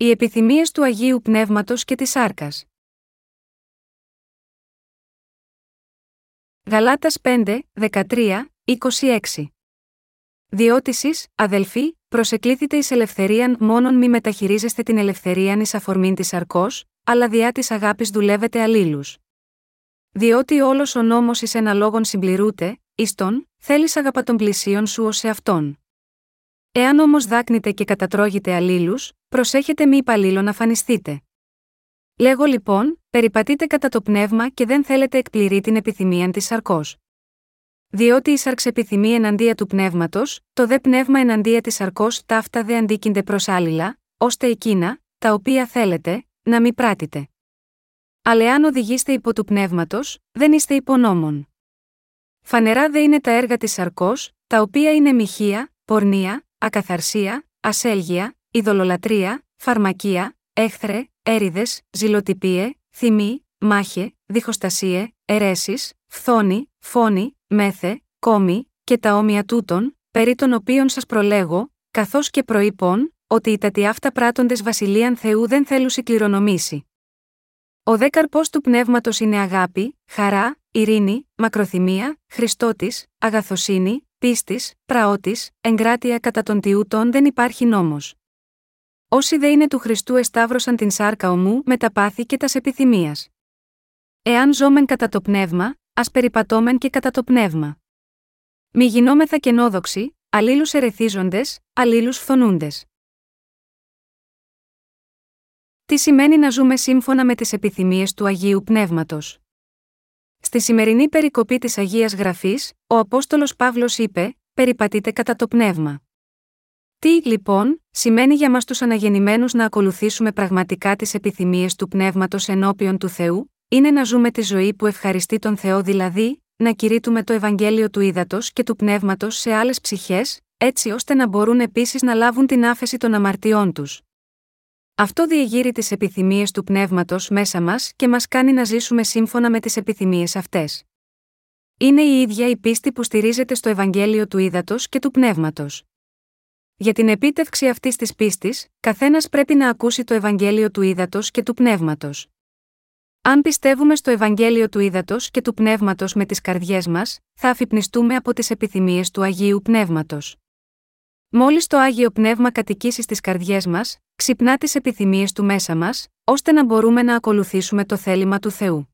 Οι επιθυμίες του Αγίου Πνεύματος και της Σάρκα. Γαλάτας 5, 13, 26. Διότι σεις, αδελφοί, προσεκλήθητε εις ελευθερίαν μόνον μη μεταχειρίζεστε την ελευθερίαν εις αφορμήν της αρκός, αλλά διά της αγάπης δουλεύετε αλλήλους. Διότι όλος ο νόμος εις ένα λόγον συμπληρούται, εις τον, θέλεις αγαπα των πλησίων σου ως σε αυτόν. Εάν όμως δάκνετε και κατατρώγετε αλλήλους, προσέχετε μη υπαλλήλων να φανιστείτε. Λέγω λοιπόν, περιπατείτε κατά το πνεύμα και δεν θέλετε εκπληρεί την επιθυμία της σαρκός. Διότι η σαρξ επιθυμεί εναντία του πνεύματος, το δε πνεύμα εναντία της σαρκός ταύτα δε αντίκυνται προς άλληλα, ώστε εκείνα, τα οποία θέλετε, να μην πράτητε. Αλλά εάν οδηγείστε υπό του πνεύματος, δεν είστε υπονόμων. Φανερά δε είναι τα έργα της σαρκός, τα οποία είναι μοιχεία, πορνεία, ακαθαρσία, ασέλγεια, ειδωλολατρεία, φαρμακεία, έχθρε, έριδες, ζηλοτυπίε, θυμή, μάχε, διχοστασίε, αιρέσεις, φθόνη, φόνη, μέθε, κόμη, και τα όμοια τούτων, περί των οποίων σας προλέγω, καθώς και προείπων, ότι οι τατιάφτα αυτά πράτοντες βασιλείαν Θεού δεν θέλουν κληρονομήσει. Ο δέκαρπος του πνεύματος είναι αγάπη, χαρά, ειρήνη, μακροθυμία, Χριστότης, αγαθοσύνη, πίστης, πραότη, εγκράτεια κατά των τιούτων δεν υπάρχει νόμος. Όσοι δε είναι του Χριστού εσταύρωσαν την σάρκα ομού με τα πάθη και τας επιθυμίας. Εάν ζώμεν κατά το πνεύμα, ας περιπατώμεν και κατά το πνεύμα. Μη γινόμεθα κενόδοξοι, αλλήλους ερεθίζοντες, αλλήλους φθονούντες. Τι σημαίνει να ζούμε σύμφωνα με τις επιθυμίες του Αγίου Πνεύματος; Στη σημερινή περικοπή της Αγίας Γραφής, ο Απόστολος Παύλος είπε: Περιπατείτε κατά το πνεύμα. Τι, λοιπόν, σημαίνει για μας τους αναγεννημένους να ακολουθήσουμε πραγματικά τις επιθυμίες του πνεύματος ενώπιον του Θεού, είναι να ζούμε τη ζωή που ευχαριστεί τον Θεό, δηλαδή, να κηρύττουμε το Ευαγγέλιο του ύδατο και του πνεύματος σε άλλες ψυχές, έτσι ώστε να μπορούν επίσης να λάβουν την άφεση των αμαρτιών τους. Αυτό διεγείρει τις επιθυμίες του πνεύματος μέσα μας και μας κάνει να ζήσουμε σύμφωνα με τις επιθυμίες αυτές. Είναι η ίδια η πίστη που στηρίζεται στο Ευαγγέλιο του Ήδατος και του Πνεύματος. Για την επίτευξη αυτής της πίστης, καθένας πρέπει να ακούσει το Ευαγγέλιο του Ήδατος και του Πνεύματος. Αν πιστεύουμε στο Ευαγγέλιο του Ήδατος και του Πνεύματος με τις καρδιές μας, θα αφυπνιστούμε από τις επιθυμίες του Αγίου Πνεύματος. Μόλις το Άγιο Πνεύμα κατοικήσει στις καρδιές μας, ξυπνά τις επιθυμίες του μέσα μας, ώστε να μπορούμε να ακολουθήσουμε το θέλημα του Θεού.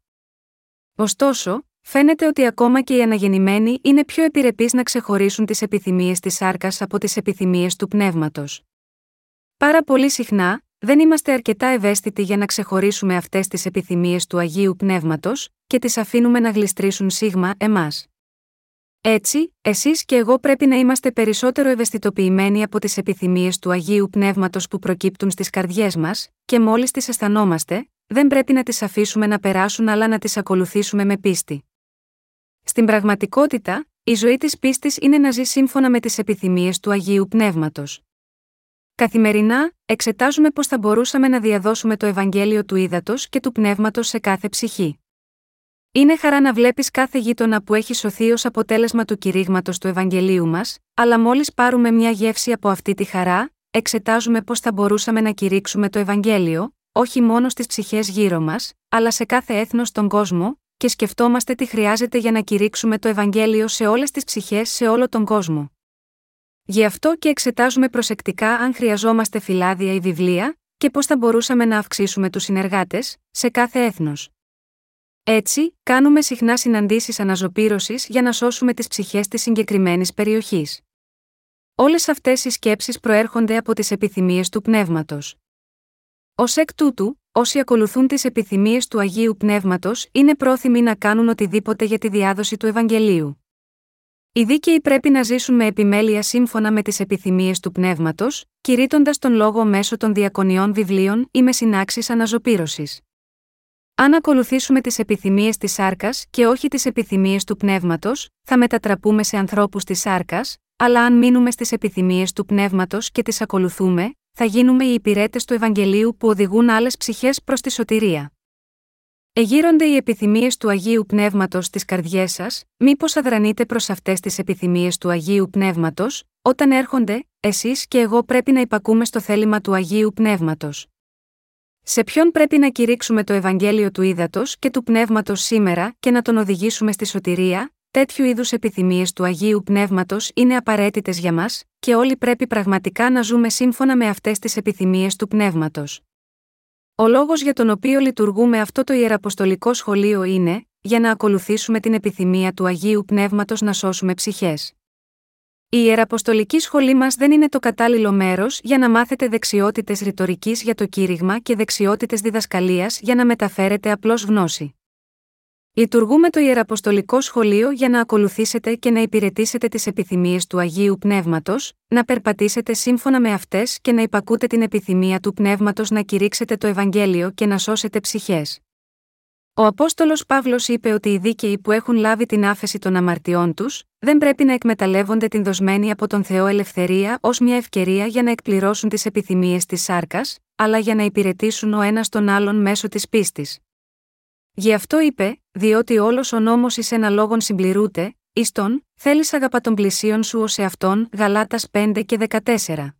Ωστόσο, φαίνεται ότι ακόμα και οι αναγεννημένοι είναι πιο επιρρεπείς να ξεχωρίσουν τις επιθυμίες της σάρκας από τις επιθυμίες του πνεύματος. Πάρα πολύ συχνά, δεν είμαστε αρκετά ευαίσθητοι για να ξεχωρίσουμε αυτές τις επιθυμίες του Αγίου Πνεύματος, και τις αφήνουμε να γλιστρήσουν σίγμα εμάς. Έτσι, εσείς και εγώ πρέπει να είμαστε περισσότερο ευαισθητοποιημένοι από τις επιθυμίες του Αγίου Πνεύματος που προκύπτουν στις καρδιές μας, και μόλις τις αισθανόμαστε, δεν πρέπει να τις αφήσουμε να περάσουν αλλά να τις ακολουθήσουμε με πίστη. Στην πραγματικότητα, η ζωή της πίστης είναι να ζει σύμφωνα με τις επιθυμίες του Αγίου Πνεύματος. Καθημερινά, εξετάζουμε πώς θα μπορούσαμε να διαδώσουμε το Ευαγγέλιο του Ήδατος και του Πνεύματος σε κάθε ψυχή. Είναι χαρά να βλέπεις κάθε γείτονα που έχει σωθεί ως αποτέλεσμα του κηρύγματος του Ευαγγελίου μας, αλλά μόλις πάρουμε μια γεύση από αυτή τη χαρά, εξετάζουμε πώς θα μπορούσαμε να κηρύξουμε το Ευαγγέλιο, όχι μόνο στις ψυχές γύρω μας, αλλά σε κάθε έθνος στον κόσμο, και σκεφτόμαστε τι χρειάζεται για να κηρύξουμε το Ευαγγέλιο σε όλες τις ψυχές σε όλο τον κόσμο. Γι' αυτό και εξετάζουμε προσεκτικά αν χρειαζόμαστε φυλάδια ή βιβλία, και πώς θα μπορούσαμε να αυξήσουμε τους συνεργάτες, σε κάθε έθνος. Έτσι, κάνουμε συχνά συναντήσεις αναζωπήρωσης για να σώσουμε τις ψυχές της συγκεκριμένης περιοχής. Όλες αυτές οι σκέψεις προέρχονται από τις επιθυμίες του πνεύματος. Ω εκ τούτου, όσοι ακολουθούν τις επιθυμίες του Αγίου Πνεύματος είναι πρόθυμοι να κάνουν οτιδήποτε για τη διάδοση του Ευαγγελίου. Οι δίκαιοι πρέπει να ζήσουν με επιμέλεια σύμφωνα με τις επιθυμίες του πνεύματος, κηρύττοντας τον λόγο μέσω των διακονιών βιβλίων ή με συνάξεις αναζωπήρωσης. Αν ακολουθήσουμε τις επιθυμίες της σάρκας και όχι τις επιθυμίες του πνεύματος, θα μετατραπούμε σε ανθρώπους της σάρκας, αλλά αν μείνουμε στις επιθυμίες του πνεύματος και τις ακολουθούμε, θα γίνουμε οι υπηρέτες του Ευαγγελίου που οδηγούν άλλες ψυχές προς τη σωτηρία. Εγείρονται οι επιθυμίες του Αγίου Πνεύματος στις καρδιές σας, μήπως αδρανείτε προς αυτές τις επιθυμίες του Αγίου Πνεύματος, όταν έρχονται, εσείς και εγώ πρέπει να υπακούμε στο θέλημα του Αγίου Πνεύματος. Σε ποιον πρέπει να κηρύξουμε το Ευαγγέλιο του Ήδατος και του Πνεύματος σήμερα και να τον οδηγήσουμε στη σωτηρία, τέτοιου είδους επιθυμίες του Αγίου Πνεύματος είναι απαραίτητες για μας, και όλοι πρέπει πραγματικά να ζούμε σύμφωνα με αυτές τις επιθυμίες του Πνεύματος. Ο λόγος για τον οποίο λειτουργούμε αυτό το ιεραποστολικό σχολείο είναι, για να ακολουθήσουμε την επιθυμία του Αγίου Πνεύματος να σώσουμε ψυχές. Η Ιεραποστολική Σχολή μας δεν είναι το κατάλληλο μέρος για να μάθετε δεξιότητες ρητορικής για το κήρυγμα και δεξιότητες διδασκαλίας για να μεταφέρετε απλώς γνώση. Λειτουργούμε το Ιεραποστολικό Σχολείο για να ακολουθήσετε και να υπηρετήσετε τις επιθυμίες του Αγίου Πνεύματος, να περπατήσετε σύμφωνα με αυτές και να υπακούτε την επιθυμία του Πνεύματος να κηρύξετε το Ευαγγέλιο και να σώσετε ψυχές. Ο Απόστολος Παύλος είπε ότι οι δίκαιοι που έχουν λάβει την άφεση των αμαρτιών τους, δεν πρέπει να εκμεταλλεύονται την δοσμένη από τον Θεό ελευθερία ως μια ευκαιρία για να εκπληρώσουν τις επιθυμίες της σάρκας, αλλά για να υπηρετήσουν ο ένας τον άλλον μέσω της πίστης. Γι' αυτό είπε, διότι όλος ο νόμος εις ένα λόγον συμπληρούται, εις τον, θέλεις αγαπά τον πλησίον σου ως εαυτόν, Γαλάτας 5 και 14.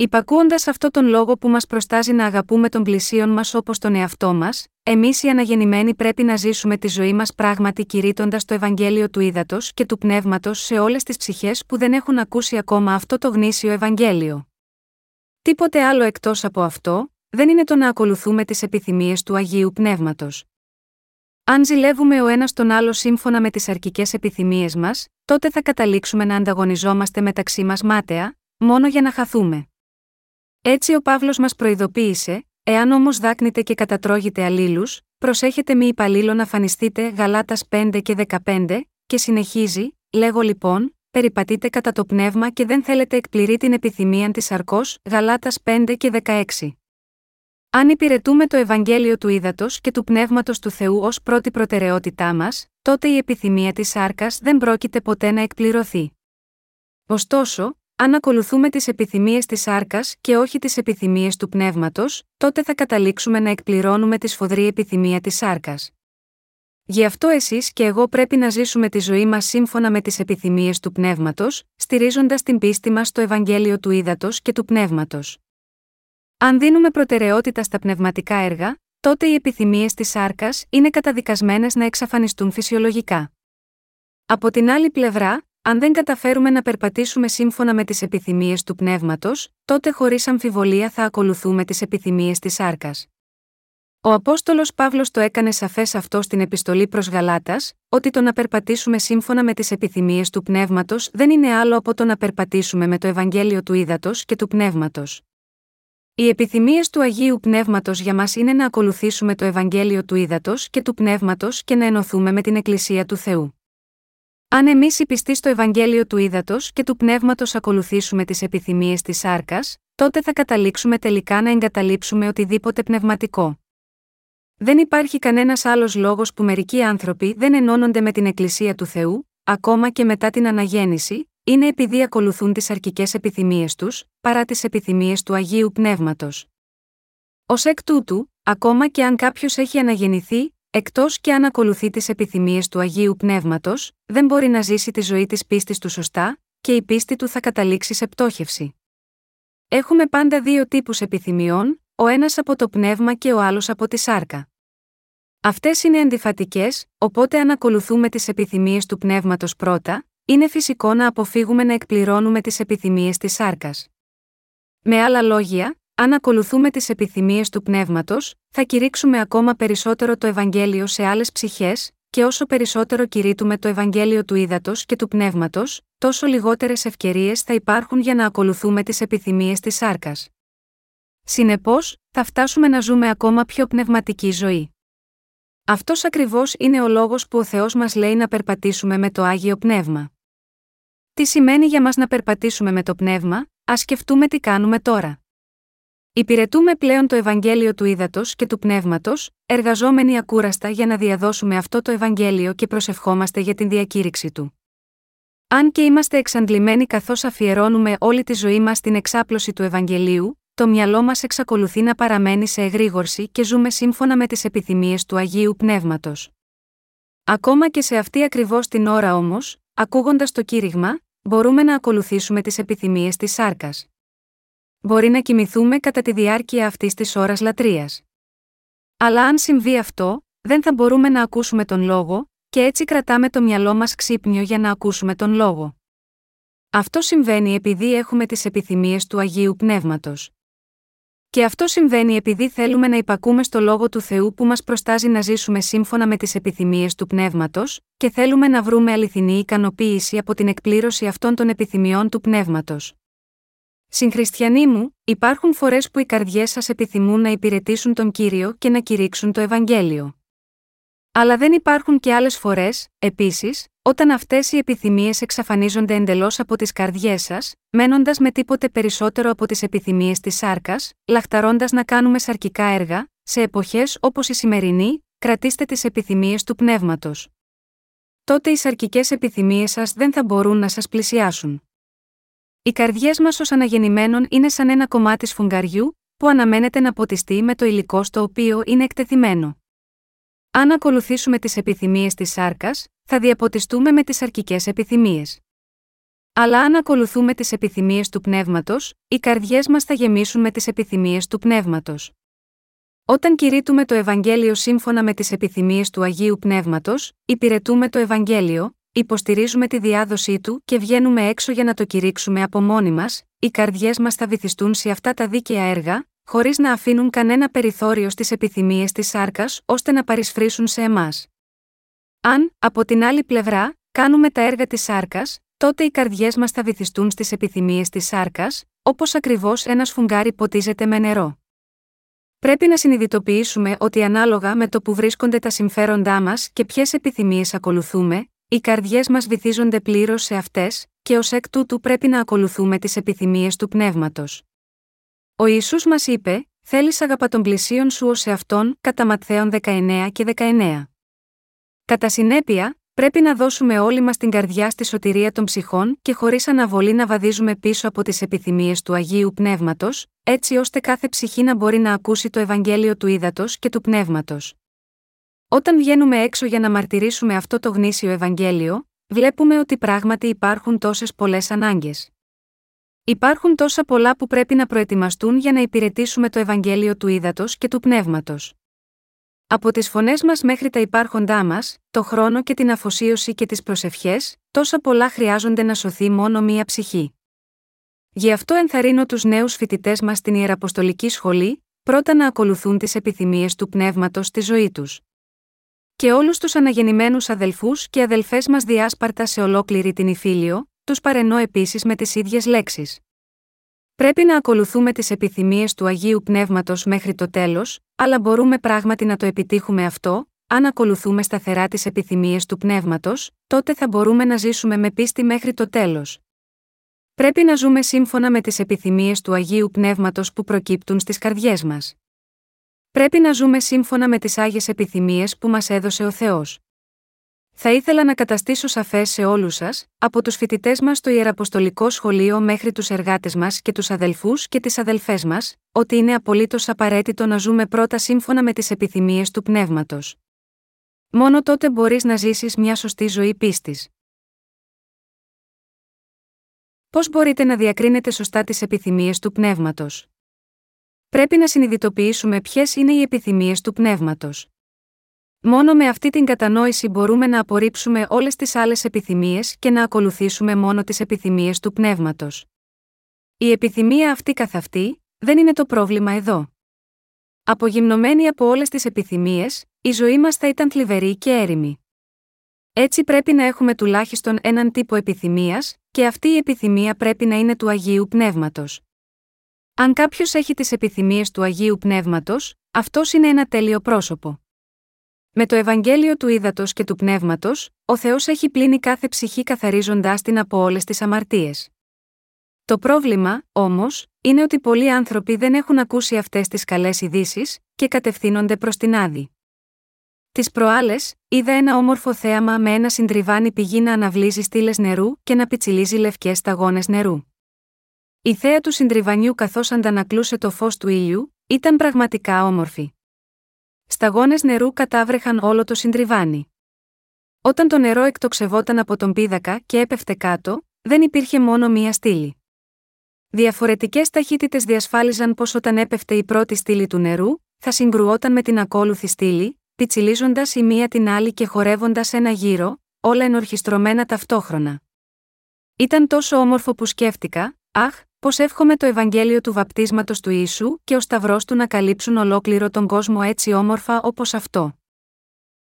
Υπακούοντας αυτό τον λόγο που μας προστάζει να αγαπούμε τον πλησίον μας όπως τον εαυτό μας, εμείς οι αναγεννημένοι πρέπει να ζήσουμε τη ζωή μας πράγματι κηρύττοντας το Ευαγγέλιο του Ήδατος και του Πνεύματος σε όλες τις ψυχές που δεν έχουν ακούσει ακόμα αυτό το γνήσιο Ευαγγέλιο. Τίποτε άλλο εκτός από αυτό, δεν είναι το να ακολουθούμε τις επιθυμίες του Αγίου Πνεύματος. Αν ζηλεύουμε ο ένας τον άλλο σύμφωνα με τις αρκικέ επιθυμίες μας, τότε θα καταλήξουμε να ανταγωνιζόμαστε μεταξύ μας μάταια, μόνο για να χαθούμε. Έτσι ο Παύλος μας προειδοποίησε, εάν όμως δάκνετε και κατατρώγετε αλλήλους, προσέχετε μη υπαλλήλω να φανιστείτε Γαλάτας 5 και 15, και συνεχίζει, λέγω λοιπόν, περιπατείτε κατά το πνεύμα και δεν θέλετε εκπληρεί την επιθυμία της αρκό, Γαλάτας 5 και 16. Αν υπηρετούμε το Ευαγγέλιο του Ήδατος και του Πνεύματος του Θεού ως πρώτη προτεραιότητά μας, τότε η επιθυμία της σάρκας δεν πρόκειται ποτέ να εκπληρωθεί. Ωστόσο, αν ακολουθούμε τις επιθυμίες της σάρκα και όχι τις επιθυμίες του πνεύματος, τότε θα καταλήξουμε να εκπληρώνουμε τη σφοδρή επιθυμία της σάρκα. Γι' αυτό εσείς και εγώ πρέπει να ζήσουμε τη ζωή μας σύμφωνα με τις επιθυμίες του πνεύματος, στηρίζοντας την πίστη μας στο Ευαγγέλιο του Ήδατος και του πνεύματος. Αν δίνουμε προτεραιότητα στα πνευματικά έργα, τότε οι επιθυμίες της σάρκα είναι καταδικασμένες να εξαφανιστούν φυσιολογικά. Από την άλλη πλευρά, αν δεν καταφέρουμε να περπατήσουμε σύμφωνα με τις επιθυμίες του πνεύματος, τότε χωρίς αμφιβολία θα ακολουθούμε τις επιθυμίες της σάρκας. Ο Απόστολος Παύλος το έκανε σαφές αυτό στην επιστολή προς Γαλάτας, ότι το να περπατήσουμε σύμφωνα με τις επιθυμίες του πνεύματος δεν είναι άλλο από το να περπατήσουμε με το Ευαγγέλιο του Ήδατος και του πνεύματος. Οι επιθυμίες του Αγίου Πνεύματος για μας είναι να ακολουθήσουμε το Ευαγγέλιο του Ήδατος και του Πνεύματος και να ενωθούμε με την Εκκλησία του Θεού. Αν εμείς οι πιστοί στο Ευαγγέλιο του Ήδατος και του Πνεύματος ακολουθήσουμε τις επιθυμίες της σάρκας, τότε θα καταλήξουμε τελικά να εγκαταλείψουμε οτιδήποτε πνευματικό. Δεν υπάρχει κανένας άλλος λόγος που μερικοί άνθρωποι δεν ενώνονται με την Εκκλησία του Θεού, ακόμα και μετά την αναγέννηση, είναι επειδή ακολουθούν τις αρκικέ επιθυμίες τους, παρά τις επιθυμίες του Αγίου Πνεύματος. Ω εκ τούτου, ακόμα και αν κάποιος έχει αναγεννηθεί, Εκτός και αν ακολουθεί τις επιθυμίες του Αγίου Πνεύματος, δεν μπορεί να ζήσει τη ζωή της πίστης του σωστά, και η πίστη του θα καταλήξει σε πτώχευση. Έχουμε πάντα δύο τύπους επιθυμιών, ο ένας από το πνεύμα και ο άλλος από τη σάρκα. Αυτές είναι αντιφατικέ, οπότε αν ακολουθούμε τις επιθυμίες του πνεύματος πρώτα, είναι φυσικό να αποφύγουμε να εκπληρώνουμε τις επιθυμίες της σάρκας. Με άλλα λόγια, αν ακολουθούμε τις επιθυμίες του πνεύματος, θα κηρύξουμε ακόμα περισσότερο το Ευαγγέλιο σε άλλες ψυχές, και όσο περισσότερο κηρύττουμε το Ευαγγέλιο του ύδατο και του πνεύματος, τόσο λιγότερες ευκαιρίες θα υπάρχουν για να ακολουθούμε τις επιθυμίες της σάρκας. Συνεπώς, θα φτάσουμε να ζούμε ακόμα πιο πνευματική ζωή. Αυτός ακριβώς είναι ο λόγος που ο Θεός μας λέει να περπατήσουμε με το άγιο πνεύμα. Τι σημαίνει για μας να περπατήσουμε με το πνεύμα, ας σκεφτούμε τι κάνουμε τώρα. Υπηρετούμε πλέον το Ευαγγέλιο του Ήδατος και του Πνεύματος, εργαζόμενοι ακούραστα για να διαδώσουμε αυτό το Ευαγγέλιο και προσευχόμαστε για την διακήρυξη του. Αν και είμαστε εξαντλημένοι καθώς αφιερώνουμε όλη τη ζωή μας στην εξάπλωση του Ευαγγελίου, το μυαλό μας εξακολουθεί να παραμένει σε εγρήγορση και ζούμε σύμφωνα με τις επιθυμίες του Αγίου Πνεύματος. Ακόμα και σε αυτή ακριβώς την ώρα όμως, ακούγοντας το κήρυγμα, μπορούμε να ακολουθήσουμε τις επιθυμίες της σάρκας. Μπορεί να κοιμηθούμε κατά τη διάρκεια αυτής της ώρας λατρείας. Αλλά αν συμβεί αυτό, δεν θα μπορούμε να ακούσουμε τον λόγο, και έτσι κρατάμε το μυαλό μας ξύπνιο για να ακούσουμε τον λόγο. Αυτό συμβαίνει επειδή έχουμε τις επιθυμίες του Αγίου Πνεύματος. Και αυτό συμβαίνει επειδή θέλουμε να υπακούμε στο λόγο του Θεού που μας προστάζει να ζήσουμε σύμφωνα με τις επιθυμίες του πνεύματος, και θέλουμε να βρούμε αληθινή ικανοποίηση από την εκπλήρωση αυτών των επιθυμιών του πνεύματος. Συγχριστιανοί μου, υπάρχουν φορές που οι καρδιές σας επιθυμούν να υπηρετήσουν τον κύριο και να κηρύξουν το Ευαγγέλιο. Αλλά δεν υπάρχουν και άλλες φορές, επίσης, όταν αυτές οι επιθυμίες εξαφανίζονται εντελώς από τις καρδιές σας, μένοντας με τίποτε περισσότερο από τις επιθυμίες της σάρκας, λαχταρώντας να κάνουμε σαρκικά έργα, σε εποχές όπως η σημερινή, κρατήστε τις επιθυμίες του πνεύματος. Τότε οι σαρκικές επιθυμίες σας δεν θα μπορούν να σας πλησιάσουν. Οι καρδιές μας ως αναγεννημένων είναι σαν ένα κομμάτι σφουγγαριού, που αναμένεται να ποτιστεί με το υλικό στο οποίο είναι εκτεθειμένο. Αν ακολουθήσουμε τις επιθυμίες της σάρκας, θα διαποτιστούμε με τις αρκικέ επιθυμίες. Αλλά αν ακολουθούμε τις επιθυμίες του πνεύματος, οι καρδιές μας θα γεμίσουν με τις επιθυμίες του πνεύματος. Όταν κηρύττουμε το Ευαγγέλιο σύμφωνα με τις επιθυμίες του Αγίου Πνεύματος, υπηρετούμε το Ευαγγέλιο, υποστηρίζουμε τη διάδοσή του και βγαίνουμε έξω για να το κηρύξουμε από μόνοι μας, οι καρδιές μας θα βυθιστούν σε αυτά τα δίκαια έργα, χωρίς να αφήνουν κανένα περιθώριο στις επιθυμίες της σάρκας ώστε να παρισφρήσουν σε εμάς. Αν, από την άλλη πλευρά, κάνουμε τα έργα της σάρκας, τότε οι καρδιές μας θα βυθιστούν στις επιθυμίες της σάρκας, όπως ακριβώς ένα σφουγγάρι ποτίζεται με νερό. Πρέπει να συνειδητοποιήσουμε ότι ανάλογα με το που βρίσκονται τα συμφέροντά μας και ποιες επιθυμίες ακολουθούμε, οι καρδιές μας βυθίζονται πλήρως σε αυτές, και ως εκ τούτου πρέπει να ακολουθούμε τις επιθυμίες του πνεύματος. Ο Ιησούς μας είπε: Θέλεις αγαπά τον πλησίον σου ως εαυτόν, κατά Ματθαίων 19 και 19. Κατά συνέπεια, πρέπει να δώσουμε όλοι μας την καρδιά στη σωτηρία των ψυχών και χωρίς αναβολή να βαδίζουμε πίσω από τις επιθυμίες του Αγίου Πνεύματος, έτσι ώστε κάθε ψυχή να μπορεί να ακούσει το Ευαγγέλιο του Ήδατος και του Πνεύματος. Όταν βγαίνουμε έξω για να μαρτυρήσουμε αυτό το γνήσιο Ευαγγέλιο, βλέπουμε ότι πράγματι υπάρχουν τόσες πολλές ανάγκες. Υπάρχουν τόσα πολλά που πρέπει να προετοιμαστούν για να υπηρετήσουμε το Ευαγγέλιο του Ήδατος και του Πνεύματος. Από τις φωνές μας μέχρι τα υπάρχοντά μας, το χρόνο και την αφοσίωση και τις προσευχές, τόσα πολλά χρειάζονται να σωθεί μόνο μία ψυχή. Γι' αυτό ενθαρρύνω τους νέους φοιτητές μας στην Ιεραποστολική Σχολή, πρώτα να ακολουθούν τις επιθυμίες του πνεύματος στη ζωή τους. Και όλους τους αναγεννημένους αδελφούς και αδελφές μας διάσπαρτα σε ολόκληρη την Ιφίλιο, τους παρενώ επίσης με τις ίδιες λέξεις. Πρέπει να ακολουθούμε τις επιθυμίες του Αγίου Πνεύματος μέχρι το τέλος, αλλά μπορούμε πράγματι να το επιτύχουμε αυτό, αν ακολουθούμε σταθερά τις επιθυμίες του Πνεύματος, τότε θα μπορούμε να ζήσουμε με πίστη μέχρι το τέλος. Πρέπει να ζούμε σύμφωνα με τις επιθυμίες του Αγίου Πνεύματος που προκύπτουν στις καρδιές μας. Πρέπει να ζούμε σύμφωνα με τις άγιες επιθυμίες που μας έδωσε ο Θεός. Θα ήθελα να καταστήσω σαφές σε όλους σας, από τους φοιτητές μας στο Ιεραποστολικό Σχολείο μέχρι τους εργάτες μας και τους αδελφούς και τις αδελφές μας, ότι είναι απολύτως απαραίτητο να ζούμε πρώτα σύμφωνα με τις επιθυμίες του πνεύματος. Μόνο τότε μπορείς να ζήσεις μια σωστή ζωή πίστης. Πώς μπορείτε να διακρίνετε σωστά τις επιθυμίες του πνεύματος; Πρέπει να συνειδητοποιήσουμε ποιες είναι οι επιθυμίες του πνεύματος. Μόνο με αυτή την κατανόηση μπορούμε να απορρίψουμε όλες τις άλλες επιθυμίες και να ακολουθήσουμε μόνο τις επιθυμίες του πνεύματος. Η επιθυμία αυτή καθ' αυτή, δεν είναι το πρόβλημα εδώ. Απογυμνωμένη από όλες τις επιθυμίες, η ζωή μας θα ήταν θλιβερή και έρημη. Έτσι πρέπει να έχουμε τουλάχιστον έναν τύπο επιθυμίας, και αυτή η επιθυμία πρέπει να είναι του Αγίου Πνεύματος. Αν κάποιος έχει τις επιθυμίες του Αγίου Πνεύματος, αυτός είναι ένα τέλειο πρόσωπο. Με το Ευαγγέλιο του Ήδατος και του Πνεύματος, ο Θεός έχει πλύνει κάθε ψυχή καθαρίζοντάς την από όλες τις αμαρτίες. Το πρόβλημα, όμως, είναι ότι πολλοί άνθρωποι δεν έχουν ακούσει αυτές τις καλές ειδήσεις και κατευθύνονται προς την άδη. Τις προάλλες, είδα ένα όμορφο θέαμα με ένα συντριβάνι πηγή να αναβλύζει στήλες νερού και να πιτσιλίζει λευκές σταγόνες νερού. Η θέα του συντριβανιού καθώς αντανακλούσε το φως του ήλιου, ήταν πραγματικά όμορφη. Σταγόνες νερού κατάβρεχαν όλο το συντριβάνι. Όταν το νερό εκτοξευόταν από τον πίδακα και έπεφτε κάτω, δεν υπήρχε μόνο μία στήλη. Διαφορετικές ταχύτητες διασφάλιζαν πως όταν έπεφτε η πρώτη στήλη του νερού, θα συγκρουόταν με την ακόλουθη στήλη, πιτσιλίζοντας η μία την άλλη και χορεύοντας ένα γύρο, όλα ενορχιστρωμένα ταυτόχρονα. Ήταν τόσο όμορφο που σκέφτηκα, Αχ, πώς εύχομαι το Ευαγγέλιο του βαπτίσματος του Ιησού και ο Σταυρός του να καλύψουν ολόκληρο τον κόσμο έτσι όμορφα όπως αυτό.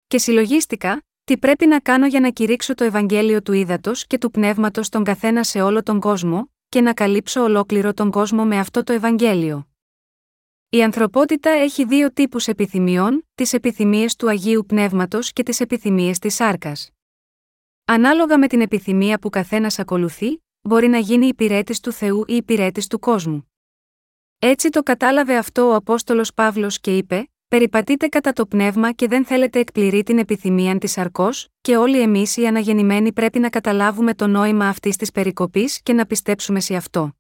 Και συλλογίστηκα, τι πρέπει να κάνω για να κηρύξω το Ευαγγέλιο του ύδατο και του πνεύματος τον καθένα σε όλο τον κόσμο, και να καλύψω ολόκληρο τον κόσμο με αυτό το Ευαγγέλιο. Η ανθρωπότητα έχει δύο τύπους επιθυμιών, τις επιθυμίες του Αγίου Πνεύματος και τις επιθυμίες της σάρκας. Ανάλογα με την επιθυμία που καθένας ακολουθεί, μπορεί να γίνει υπηρέτης του Θεού ή υπηρέτης του κόσμου. Έτσι το κατάλαβε αυτό ο Απόστολος Παύλος και είπε: Περιπατείτε κατά το πνεύμα και δεν θέλετε εκπληρεί την επιθυμία της αρκός, και όλοι εμείς οι αναγεννημένοι πρέπει να καταλάβουμε το νόημα αυτής της περικοπής και να πιστέψουμε σε αυτό.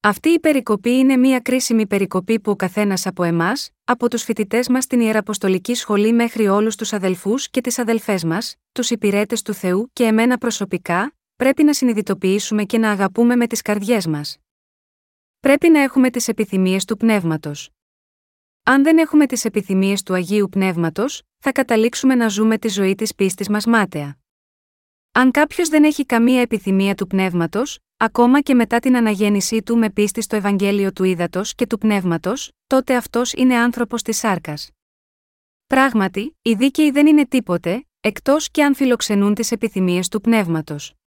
Αυτή η περικοπή είναι μια κρίσιμη περικοπή που ο καθένας από εμάς, από τους φοιτητές μας στην Ιεραποστολική Σχολή μέχρι όλους τους αδελφούς και τις αδελφές μας, τους υπηρέτες του Θεού και εμένα προσωπικά, πρέπει να συνειδητοποιήσουμε και να αγαπούμε με τις καρδιές μας. Πρέπει να έχουμε τις επιθυμίες του πνεύματος. Αν δεν έχουμε τις επιθυμίες του Αγίου Πνεύματος, θα καταλήξουμε να ζούμε τη ζωή της πίστης μας μάταια. Αν κάποιος δεν έχει καμία επιθυμία του πνεύματος, ακόμα και μετά την αναγέννησή του με πίστη στο Ευαγγέλιο του Ήδατος και του Πνεύματος, τότε αυτός είναι άνθρωπος της σάρκας. Πράγματι, οι δίκαιοι δεν είναι τίποτε, εκτός και αν φιλοξενούν τις επιθυμίες του πνεύματος.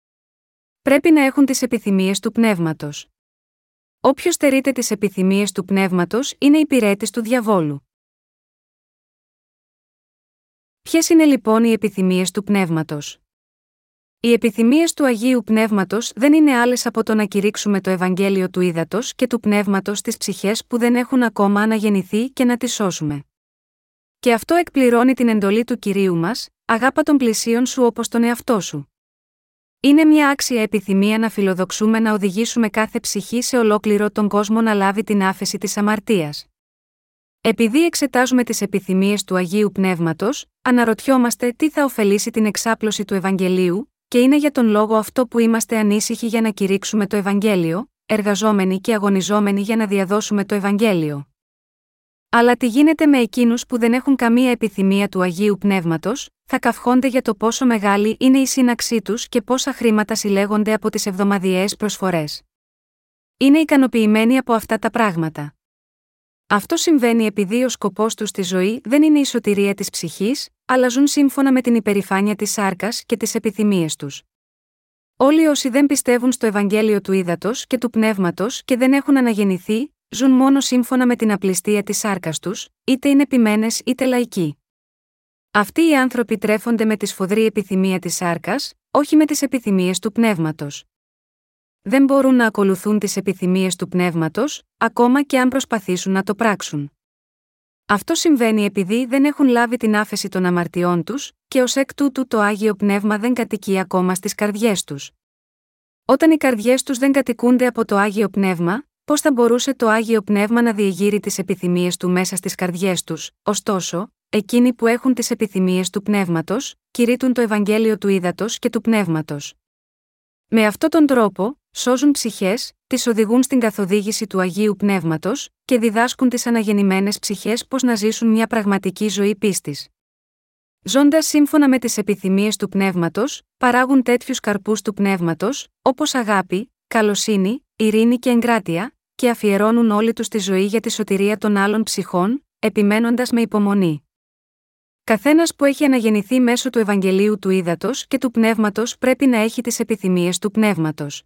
Πρέπει να έχουν τις επιθυμίες του πνεύματος. Όποιος στερείται τις επιθυμίες του πνεύματος είναι υπηρέτης του διαβόλου. Ποιες είναι λοιπόν οι επιθυμίες του πνεύματος; Οι επιθυμίες του Αγίου Πνεύματος δεν είναι άλλες από το να κηρύξουμε το Ευαγγέλιο του Ήδατος και του Πνεύματος στις ψυχές που δεν έχουν ακόμα αναγεννηθεί και να τις σώσουμε. Και αυτό εκπληρώνει την εντολή του κυρίου μας, αγάπα των πλησίων σου όπως τον εαυτό σου. Είναι μια άξια επιθυμία να φιλοδοξούμε να οδηγήσουμε κάθε ψυχή σε ολόκληρο τον κόσμο να λάβει την άφεση της αμαρτίας. Επειδή εξετάζουμε τις επιθυμίες του Αγίου Πνεύματος, αναρωτιόμαστε τι θα ωφελήσει την εξάπλωση του Ευαγγελίου, και είναι για τον λόγο αυτό που είμαστε ανήσυχοι για να κηρύξουμε το Ευαγγέλιο, εργαζόμενοι και αγωνιζόμενοι για να διαδώσουμε το Ευαγγέλιο. Αλλά τι γίνεται με εκείνους που δεν έχουν καμία επιθυμία του Αγίου Πνεύματος, θα καυχόνται για το πόσο μεγάλη είναι η σύναξή τους και πόσα χρήματα συλλέγονται από τις εβδομαδιαίες προσφορές. Είναι ικανοποιημένοι από αυτά τα πράγματα. Αυτό συμβαίνει επειδή ο σκοπός τους στη ζωή δεν είναι η σωτηρία της ψυχής, αλλά ζουν σύμφωνα με την υπερηφάνεια της σάρκας και τις επιθυμίες τους. Όλοι όσοι δεν πιστεύουν στο Ευαγγέλιο του ύδατο και του πνεύματος και δεν έχουν αναγεννηθεί, ζουν μόνο σύμφωνα με την απληστία της σάρκας τους, είτε είναι επιμένε είτε λαϊκοί. Αυτοί οι άνθρωποι τρέφονται με τη σφοδρή επιθυμία της σάρκας, όχι με τις επιθυμίες του πνεύματος. Δεν μπορούν να ακολουθούν τις επιθυμίες του πνεύματος, ακόμα και αν προσπαθήσουν να το πράξουν. Αυτό συμβαίνει επειδή δεν έχουν λάβει την άφεση των αμαρτιών τους, και ως εκ τούτου το άγιο πνεύμα δεν κατοικεί ακόμα στις καρδιές τους. Όταν οι καρδιές τους δεν κατοικούνται από το άγιο πνεύμα, πώς θα μπορούσε το άγιο πνεύμα να διεγείρει τις επιθυμίες του μέσα στις καρδιές τους, ωστόσο, εκείνοι που έχουν τις επιθυμίες του πνεύματος, κηρύττουν το Ευαγγέλιο του ύδατο και του πνεύματος. Με αυτόν τον τρόπο, σώζουν ψυχές, τις οδηγούν στην καθοδήγηση του Αγίου Πνεύματος και διδάσκουν τις αναγεννημένες ψυχές πώς να ζήσουν μια πραγματική ζωή πίστης. Ζώντας σύμφωνα με τις επιθυμίες του πνεύματος, παράγουν τέτοιους καρπούς του πνεύματος, όπως αγάπη, καλοσύνη, ειρήνη και εγκράτεια, και αφιερώνουν όλη τους τη ζωή για τη σωτηρία των άλλων ψυχών, επιμένοντας με υπομονή. Καθένας που έχει αναγεννηθεί μέσω του Ευαγγελίου του Ήδατος και του Πνεύματος πρέπει να έχει τις επιθυμίες του Πνεύματος.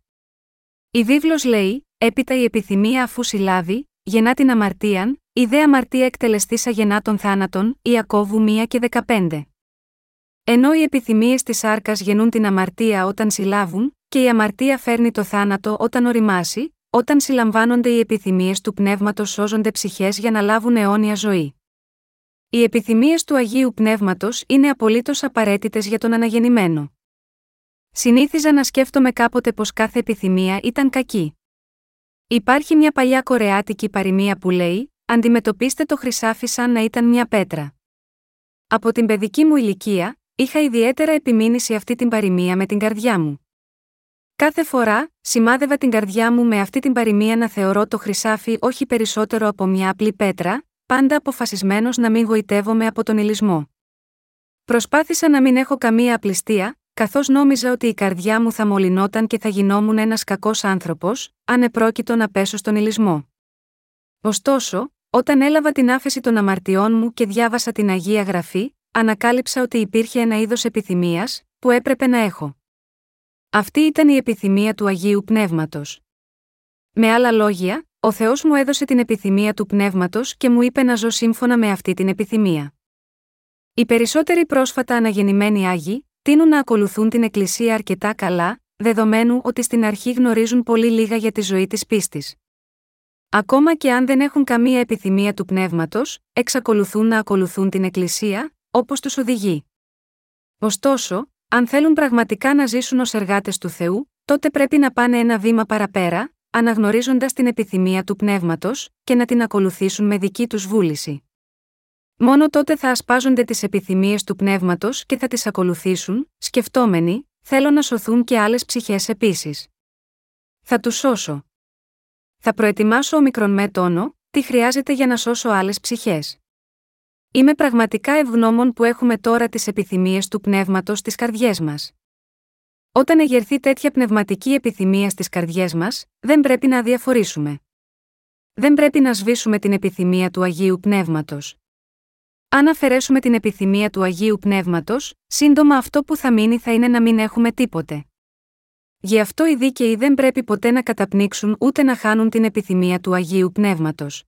Η βίβλος λέει: Έπειτα η επιθυμία αφού συλλάβει, γεννά την αμαρτίαν, η δε αμαρτία εκτελεστήσα γεννά των θάνατων, Ιακώβου 1 και 15. Ενώ οι επιθυμίες της άρκας γεννούν την αμαρτία όταν συλλάβουν, και η αμαρτία φέρνει το θάνατο όταν οριμάσει, όταν συλλαμβάνονται οι επιθυμίες του πνεύματος σώζονται ψυχές για να λάβουν αιώνια ζωή. Οι επιθυμίες του Αγίου Πνεύματος είναι απολύτως απαραίτητες για τον αναγεννημένο. Συνήθιζα να σκέφτομαι κάποτε πως κάθε επιθυμία ήταν κακή. Υπάρχει μια παλιά κορεάτικη παροιμία που λέει: Αντιμετωπίστε το χρυσάφι σαν να ήταν μια πέτρα. Από την παιδική μου ηλικία, είχα ιδιαίτερα επιμείνει σε αυτή την παροιμία με την καρδιά μου. Κάθε φορά, σημάδευα την καρδιά μου με αυτή την παροιμία να θεωρώ το χρυσάφι όχι περισσότερο από μια απλή πέτρα, πάντα αποφασισμένος να μην γοητεύομαι από τον ηλισμό. Προσπάθησα να μην έχω καμία απληστία, καθώς νόμιζα ότι η καρδιά μου θα μολυνόταν και θα γινόμουν ένας κακός άνθρωπος, αν επρόκειτο να πέσω στον ηλισμό. Ωστόσο, όταν έλαβα την άφεση των αμαρτιών μου και διάβασα την Αγία Γραφή, ανακάλυψα ότι υπήρχε ένα είδος επιθυμίας, που έπρεπε να έχω. Αυτή ήταν η επιθυμία του Αγίου Πνεύματος. Με άλλα λόγια, ο Θεός μου έδωσε την επιθυμία του Πνεύματος και μου είπε να ζω σύμφωνα με αυτή την επιθυμία. Οι περισσότεροι πρόσφατα αναγεννημένοι Άγιοι, τείνουν να ακολουθούν την Εκκλησία αρκετά καλά, δεδομένου ότι στην αρχή γνωρίζουν πολύ λίγα για τη ζωή της πίστης. Ακόμα και αν δεν έχουν καμία επιθυμία του πνεύματος, εξακολουθούν να ακολουθούν την Εκκλησία, όπως τους οδηγεί. Ωστόσο, αν θέλουν πραγματικά να ζήσουν ως εργάτες του Θεού, τότε πρέπει να πάνε ένα βήμα παραπέρα, αναγνωρίζοντας την επιθυμία του πνεύματος, και να την ακολουθήσουν με δική τους βούληση. Μόνο τότε θα ασπάζονται τις επιθυμίες του πνεύματος και θα τις ακολουθήσουν, σκεφτόμενοι, θέλω να σωθούν και άλλες ψυχές επίσης. Θα τους σώσω. Θα προετοιμάσω μικρον με τόνο, τι χρειάζεται για να σώσω άλλες ψυχές. Είμαι πραγματικά ευγνώμων που έχουμε τώρα τις επιθυμίες του πνεύματος στις καρδιές μας. Όταν εγερθεί τέτοια πνευματική επιθυμία στις καρδιές μας, δεν πρέπει να αδιαφορήσουμε. Δεν πρέπει να σβήσουμε την επιθυμία του Αγίου Πνεύματος. Αν αφαιρέσουμε την επιθυμία του Αγίου Πνεύματος, σύντομα αυτό που θα μείνει θα είναι να μην έχουμε τίποτε. Γι' αυτό οι δίκαιοι δεν πρέπει ποτέ να καταπνίξουν ούτε να χάνουν την επιθυμία του Αγίου Πνεύματος.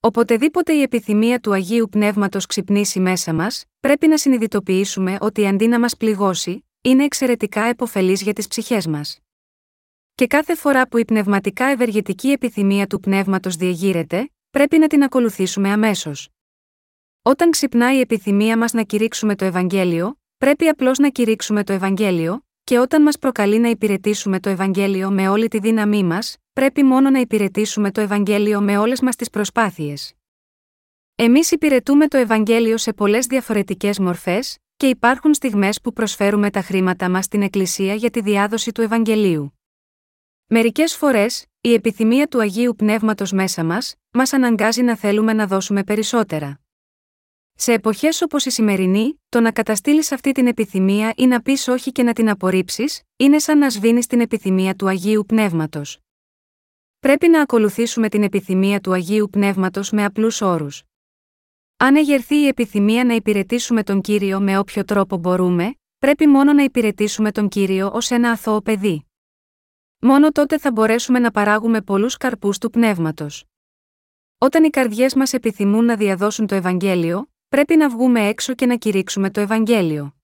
Οποτεδήποτε η επιθυμία του Αγίου Πνεύματος ξυπνήσει μέσα μας, πρέπει να συνειδητοποιήσουμε ότι αντί να μας πληγώσει, είναι εξαιρετικά επωφελής για τις ψυχές μας. Και κάθε φορά που η πνευματικά ευεργετική επιθυμία του πνεύματος διεγείρεται, πρέπει να την ακολουθήσουμε αμέσως. Όταν ξυπνάει η επιθυμία μας να κηρύξουμε το Ευαγγέλιο, πρέπει απλώς να κηρύξουμε το Ευαγγέλιο, και όταν μας προκαλεί να υπηρετήσουμε το Ευαγγέλιο με όλη τη δύναμή μας, πρέπει μόνο να υπηρετήσουμε το Ευαγγέλιο με όλες μας τις προσπάθειες. Εμείς υπηρετούμε το Ευαγγέλιο σε πολλές διαφορετικές μορφές, και υπάρχουν στιγμές που προσφέρουμε τα χρήματα μας στην Εκκλησία για τη διάδοση του Ευαγγελίου. Μερικές φορές, η επιθυμία του Αγίου Πνεύματος μέσα μας, μας αναγκάζει να θέλουμε να δώσουμε περισσότερα. Σε εποχές όπως η σημερινή, το να καταστήλεις αυτή την επιθυμία ή να πεις όχι και να την απορρίψεις, είναι σαν να σβήνεις την επιθυμία του Αγίου Πνεύματος. Πρέπει να ακολουθήσουμε την επιθυμία του Αγίου Πνεύματος με απλούς όρους. Αν εγερθεί η επιθυμία να υπηρετήσουμε τον κύριο με όποιο τρόπο μπορούμε, πρέπει μόνο να υπηρετήσουμε τον κύριο ως ένα αθώο παιδί. Μόνο τότε θα μπορέσουμε να παράγουμε πολλούς καρπούς του πνεύματος. Όταν οι καρδιές μας επιθυμούν να διαδώσουν το Ευαγγέλιο, πρέπει να βγούμε έξω και να κηρύξουμε το Ευαγγέλιο.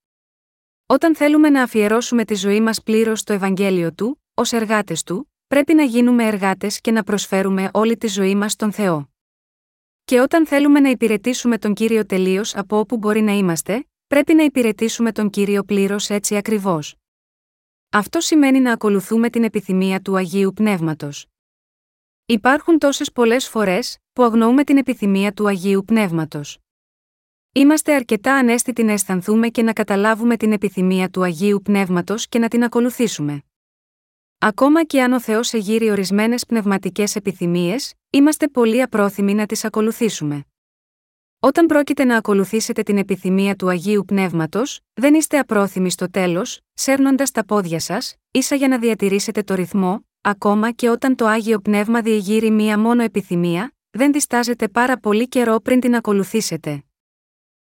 Όταν θέλουμε να αφιερώσουμε τη ζωή μας πλήρως στο Ευαγγέλιο του, ως εργάτες του, πρέπει να γίνουμε εργάτες και να προσφέρουμε όλη τη ζωή μας στον Θεό. Και όταν θέλουμε να υπηρετήσουμε τον κύριο τελείως από όπου μπορεί να είμαστε, πρέπει να υπηρετήσουμε τον κύριο πλήρως έτσι ακριβώς. Αυτό σημαίνει να ακολουθούμε την επιθυμία του Αγίου Πνεύματος. Υπάρχουν τόσες πολλές φορές, που αγνοούμε την επιθυμία του Αγίου Πνεύματος. Είμαστε αρκετά ανέστητοι να αισθανθούμε και να καταλάβουμε την επιθυμία του Αγίου Πνεύματος και να την ακολουθήσουμε. Ακόμα και αν ο Θεός εγείρει ορισμένες πνευματικές επιθυμίες, είμαστε πολύ απρόθυμοι να τις ακολουθήσουμε. Όταν πρόκειται να ακολουθήσετε την επιθυμία του Αγίου Πνεύματος, δεν είστε απρόθυμοι στο τέλος, σέρνοντας τα πόδια σας, ίσα για να διατηρήσετε το ρυθμό, ακόμα και όταν το Άγιο Πνεύμα διεγείρει μία μόνο επιθυμία, δεν διστάζετε πάρα πολύ καιρό πριν την ακολουθήσετε.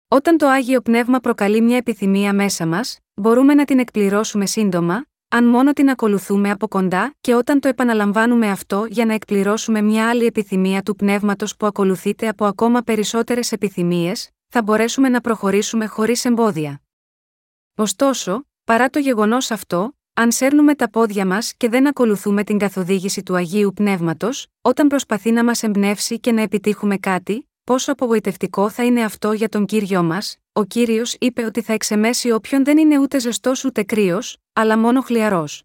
Όταν το Άγιο Πνεύμα προκαλεί μια επιθυμία μέσα μας, μπορούμε να την εκπληρώσουμε σύντομα, αν μόνο την ακολουθούμε από κοντά και όταν το επαναλαμβάνουμε αυτό για να εκπληρώσουμε μια άλλη επιθυμία του πνεύματος που ακολουθείται από ακόμα περισσότερες επιθυμίες, θα μπορέσουμε να προχωρήσουμε χωρίς εμπόδια. Ωστόσο, παρά το γεγονός αυτό, αν σέρνουμε τα πόδια μας και δεν ακολουθούμε την καθοδήγηση του Αγίου Πνεύματος, όταν προσπαθεί να μας εμπνεύσει και να επιτύχουμε κάτι, πόσο απογοητευτικό θα είναι αυτό για τον κύριο μας, ο κύριος είπε ότι θα εξεμέσει όποιον δεν είναι ούτε ζεστός ούτε κρύος, αλλά μόνο χλιαρός.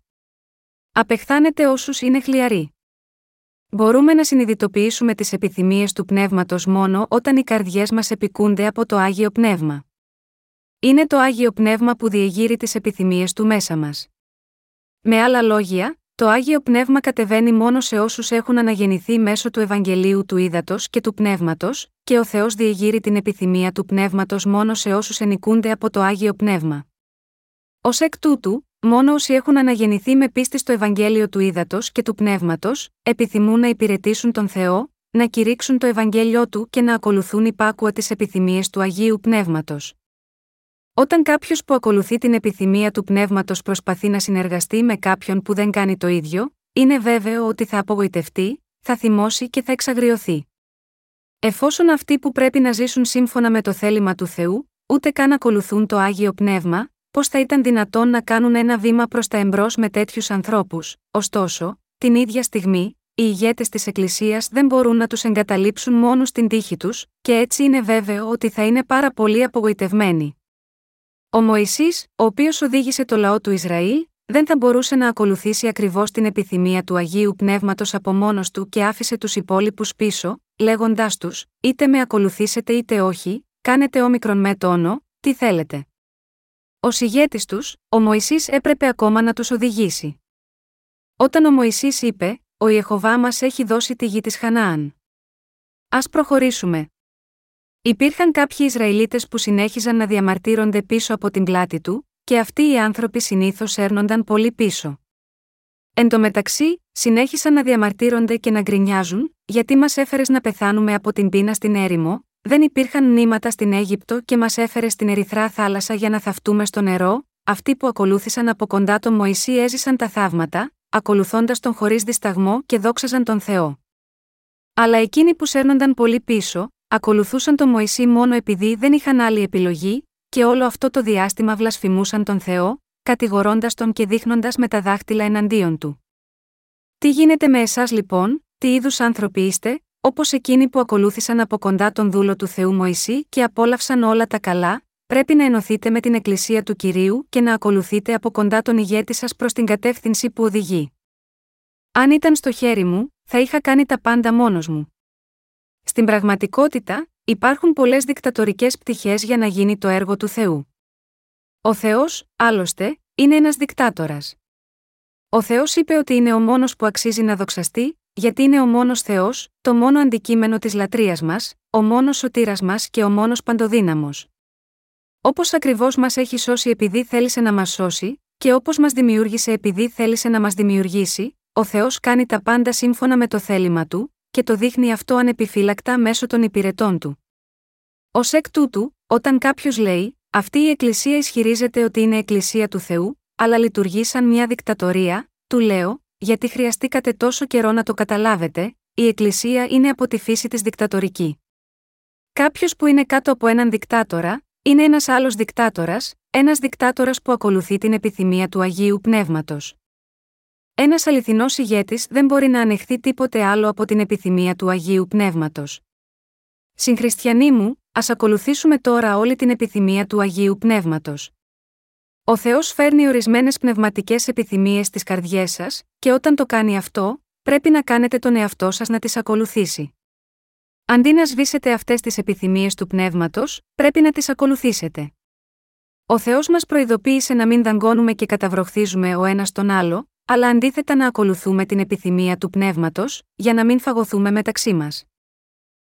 Απεχθάνεται όσους είναι χλιαροί. Μπορούμε να συνειδητοποιήσουμε τις επιθυμίες του πνεύματος μόνο όταν οι καρδιές μας επικούνται από το άγιο πνεύμα. Είναι το άγιο πνεύμα που διεγείρει τις επιθυμίες του μέσα μας. Με άλλα λόγια, το Άγιο Πνεύμα κατεβαίνει μόνο σε όσους έχουν αναγεννηθεί μέσω του Ευαγγελίου του Ήδατος και του Πνεύματος, και ο Θεός διεγείρει την επιθυμία του Πνεύματος μόνο σε όσους ενοικούνται από το Άγιο Πνεύμα. Ω εκ τούτου, μόνο όσοι έχουν αναγεννηθεί με πίστη στο Ευαγγέλιο του Ήδατος και του Πνεύματος, επιθυμούν να υπηρετήσουν τον Θεό, να κηρύξουν το Ευαγγέλιο του και να ακολουθούν υπάκουα τι επιθυμίες του Αγίου Πνεύματος. Όταν κάποιος που ακολουθεί την επιθυμία του πνεύματος προσπαθεί να συνεργαστεί με κάποιον που δεν κάνει το ίδιο, είναι βέβαιο ότι θα απογοητευτεί, θα θυμώσει και θα εξαγριωθεί. Εφόσον αυτοί που πρέπει να ζήσουν σύμφωνα με το θέλημα του Θεού, ούτε καν ακολουθούν το άγιο πνεύμα, πώς θα ήταν δυνατόν να κάνουν ένα βήμα προς τα εμπρός με τέτοιους ανθρώπους, ωστόσο, την ίδια στιγμή, οι ηγέτες της Εκκλησίας δεν μπορούν να τους εγκαταλείψουν μόνο στην τύχη τους, και έτσι είναι βέβαιο ότι θα είναι πάρα πολύ απογοητευμένοι. Ο Μωυσής, ο οποίος οδήγησε το λαό του Ισραήλ, δεν θα μπορούσε να ακολουθήσει ακριβώς την επιθυμία του Αγίου Πνεύματος από μόνος του και άφησε τους υπόλοιπους πίσω, λέγοντάς τους: Είτε με ακολουθήσετε είτε όχι, κάνετε όμικρον με τόνο, τι θέλετε. Ω ηγέτη τους, ο Μωυσής έπρεπε ακόμα να τους οδηγήσει. Όταν ο Μωυσής είπε: Ο Ιεχοβά μας έχει δώσει τη γη της Χανάαν. Α προχωρήσουμε, Υπήρχαν κάποιοι Ισραηλίτες που συνέχιζαν να διαμαρτύρονται πίσω από την πλάτη του, και αυτοί οι άνθρωποι συνήθως έρνονταν πολύ πίσω. Εν τω μεταξύ, συνέχισαν να διαμαρτύρονται και να γκρινιάζουν, γιατί μας έφερες να πεθάνουμε από την πείνα στην έρημο, δεν υπήρχαν μνήματα στην Αίγυπτο και μας έφερες στην Ερυθρά θάλασσα για να θαυτούμε στο νερό, αυτοί που ακολούθησαν από κοντά τον Μωυσή έζησαν τα θαύματα, ακολουθώντας τον χωρίς δισταγμό και δόξαζαν τον Θεό. Αλλά εκείνοι που σέρνονταν πολύ πίσω, ακολουθούσαν τον Μωυσή μόνο επειδή δεν είχαν άλλη επιλογή, και όλο αυτό το διάστημα βλασφημούσαν τον Θεό, κατηγορώντας τον και δείχνοντας με τα δάχτυλα εναντίον του. Τι γίνεται με εσάς λοιπόν, τι είδους άνθρωποι είστε, όπως εκείνοι που ακολούθησαν από κοντά τον δούλο του Θεού Μωυσή και απόλαυσαν όλα τα καλά, πρέπει να ενωθείτε με την Εκκλησία του κυρίου και να ακολουθείτε από κοντά τον ηγέτη σας προς την κατεύθυνση που οδηγεί. Αν ήταν στο χέρι μου, θα είχα κάνει τα πάντα μόνος μου. Στην πραγματικότητα, υπάρχουν πολλές δικτατορικές πτυχές για να γίνει το έργο του Θεού. Ο Θεός, άλλωστε, είναι ένας δικτάτορας. Ο Θεός είπε ότι είναι ο μόνος που αξίζει να δοξαστεί, γιατί είναι ο μόνος Θεός, το μόνο αντικείμενο της λατρείας μας, ο μόνος σωτήρας μας και ο μόνος παντοδύναμος. Όπως ακριβώς μας έχει σώσει επειδή θέλησε να μας σώσει, και όπως μας δημιούργησε επειδή θέλησε να μας δημιουργήσει, ο Θεός κάνει τα πάντα σύμφωνα με το θέλημα του, και το δείχνει αυτό ανεπιφύλακτα μέσω των υπηρετών του. Ω εκ τούτου, όταν κάποιος λέει, Αυτή η Εκκλησία ισχυρίζεται ότι είναι Εκκλησία του Θεού, αλλά λειτουργεί σαν μια δικτατορία, του λέω, γιατί χρειαστήκατε τόσο καιρό να το καταλάβετε, η Εκκλησία είναι από τη φύση της δικτατορική. Κάποιος που είναι κάτω από έναν δικτάτορα, είναι ένας άλλος δικτάτορας, ένας δικτάτορας που ακολουθεί την επιθυμία του Αγίου Πνεύματος. Ένας αληθινός ηγέτης δεν μπορεί να ανεχθεί τίποτε άλλο από την επιθυμία του Αγίου Πνεύματος. Συγχριστιανοί μου, ας ακολουθήσουμε τώρα όλη την επιθυμία του Αγίου Πνεύματος. Ο Θεός φέρνει ορισμένες πνευματικές επιθυμίες στις καρδιές σας, και όταν το κάνει αυτό, πρέπει να κάνετε τον εαυτό σας να τις ακολουθήσει. Αντί να σβήσετε αυτές τις επιθυμίες του πνεύματος, πρέπει να τις ακολουθήσετε. Ο Θεός μας προειδοποίησε να μην δαγκώνουμε και καταβροχθίζουμε ο ένας τον άλλο, αλλά αντίθετα να ακολουθούμε την επιθυμία του πνεύματος, για να μην φαγωθούμε μεταξύ μας.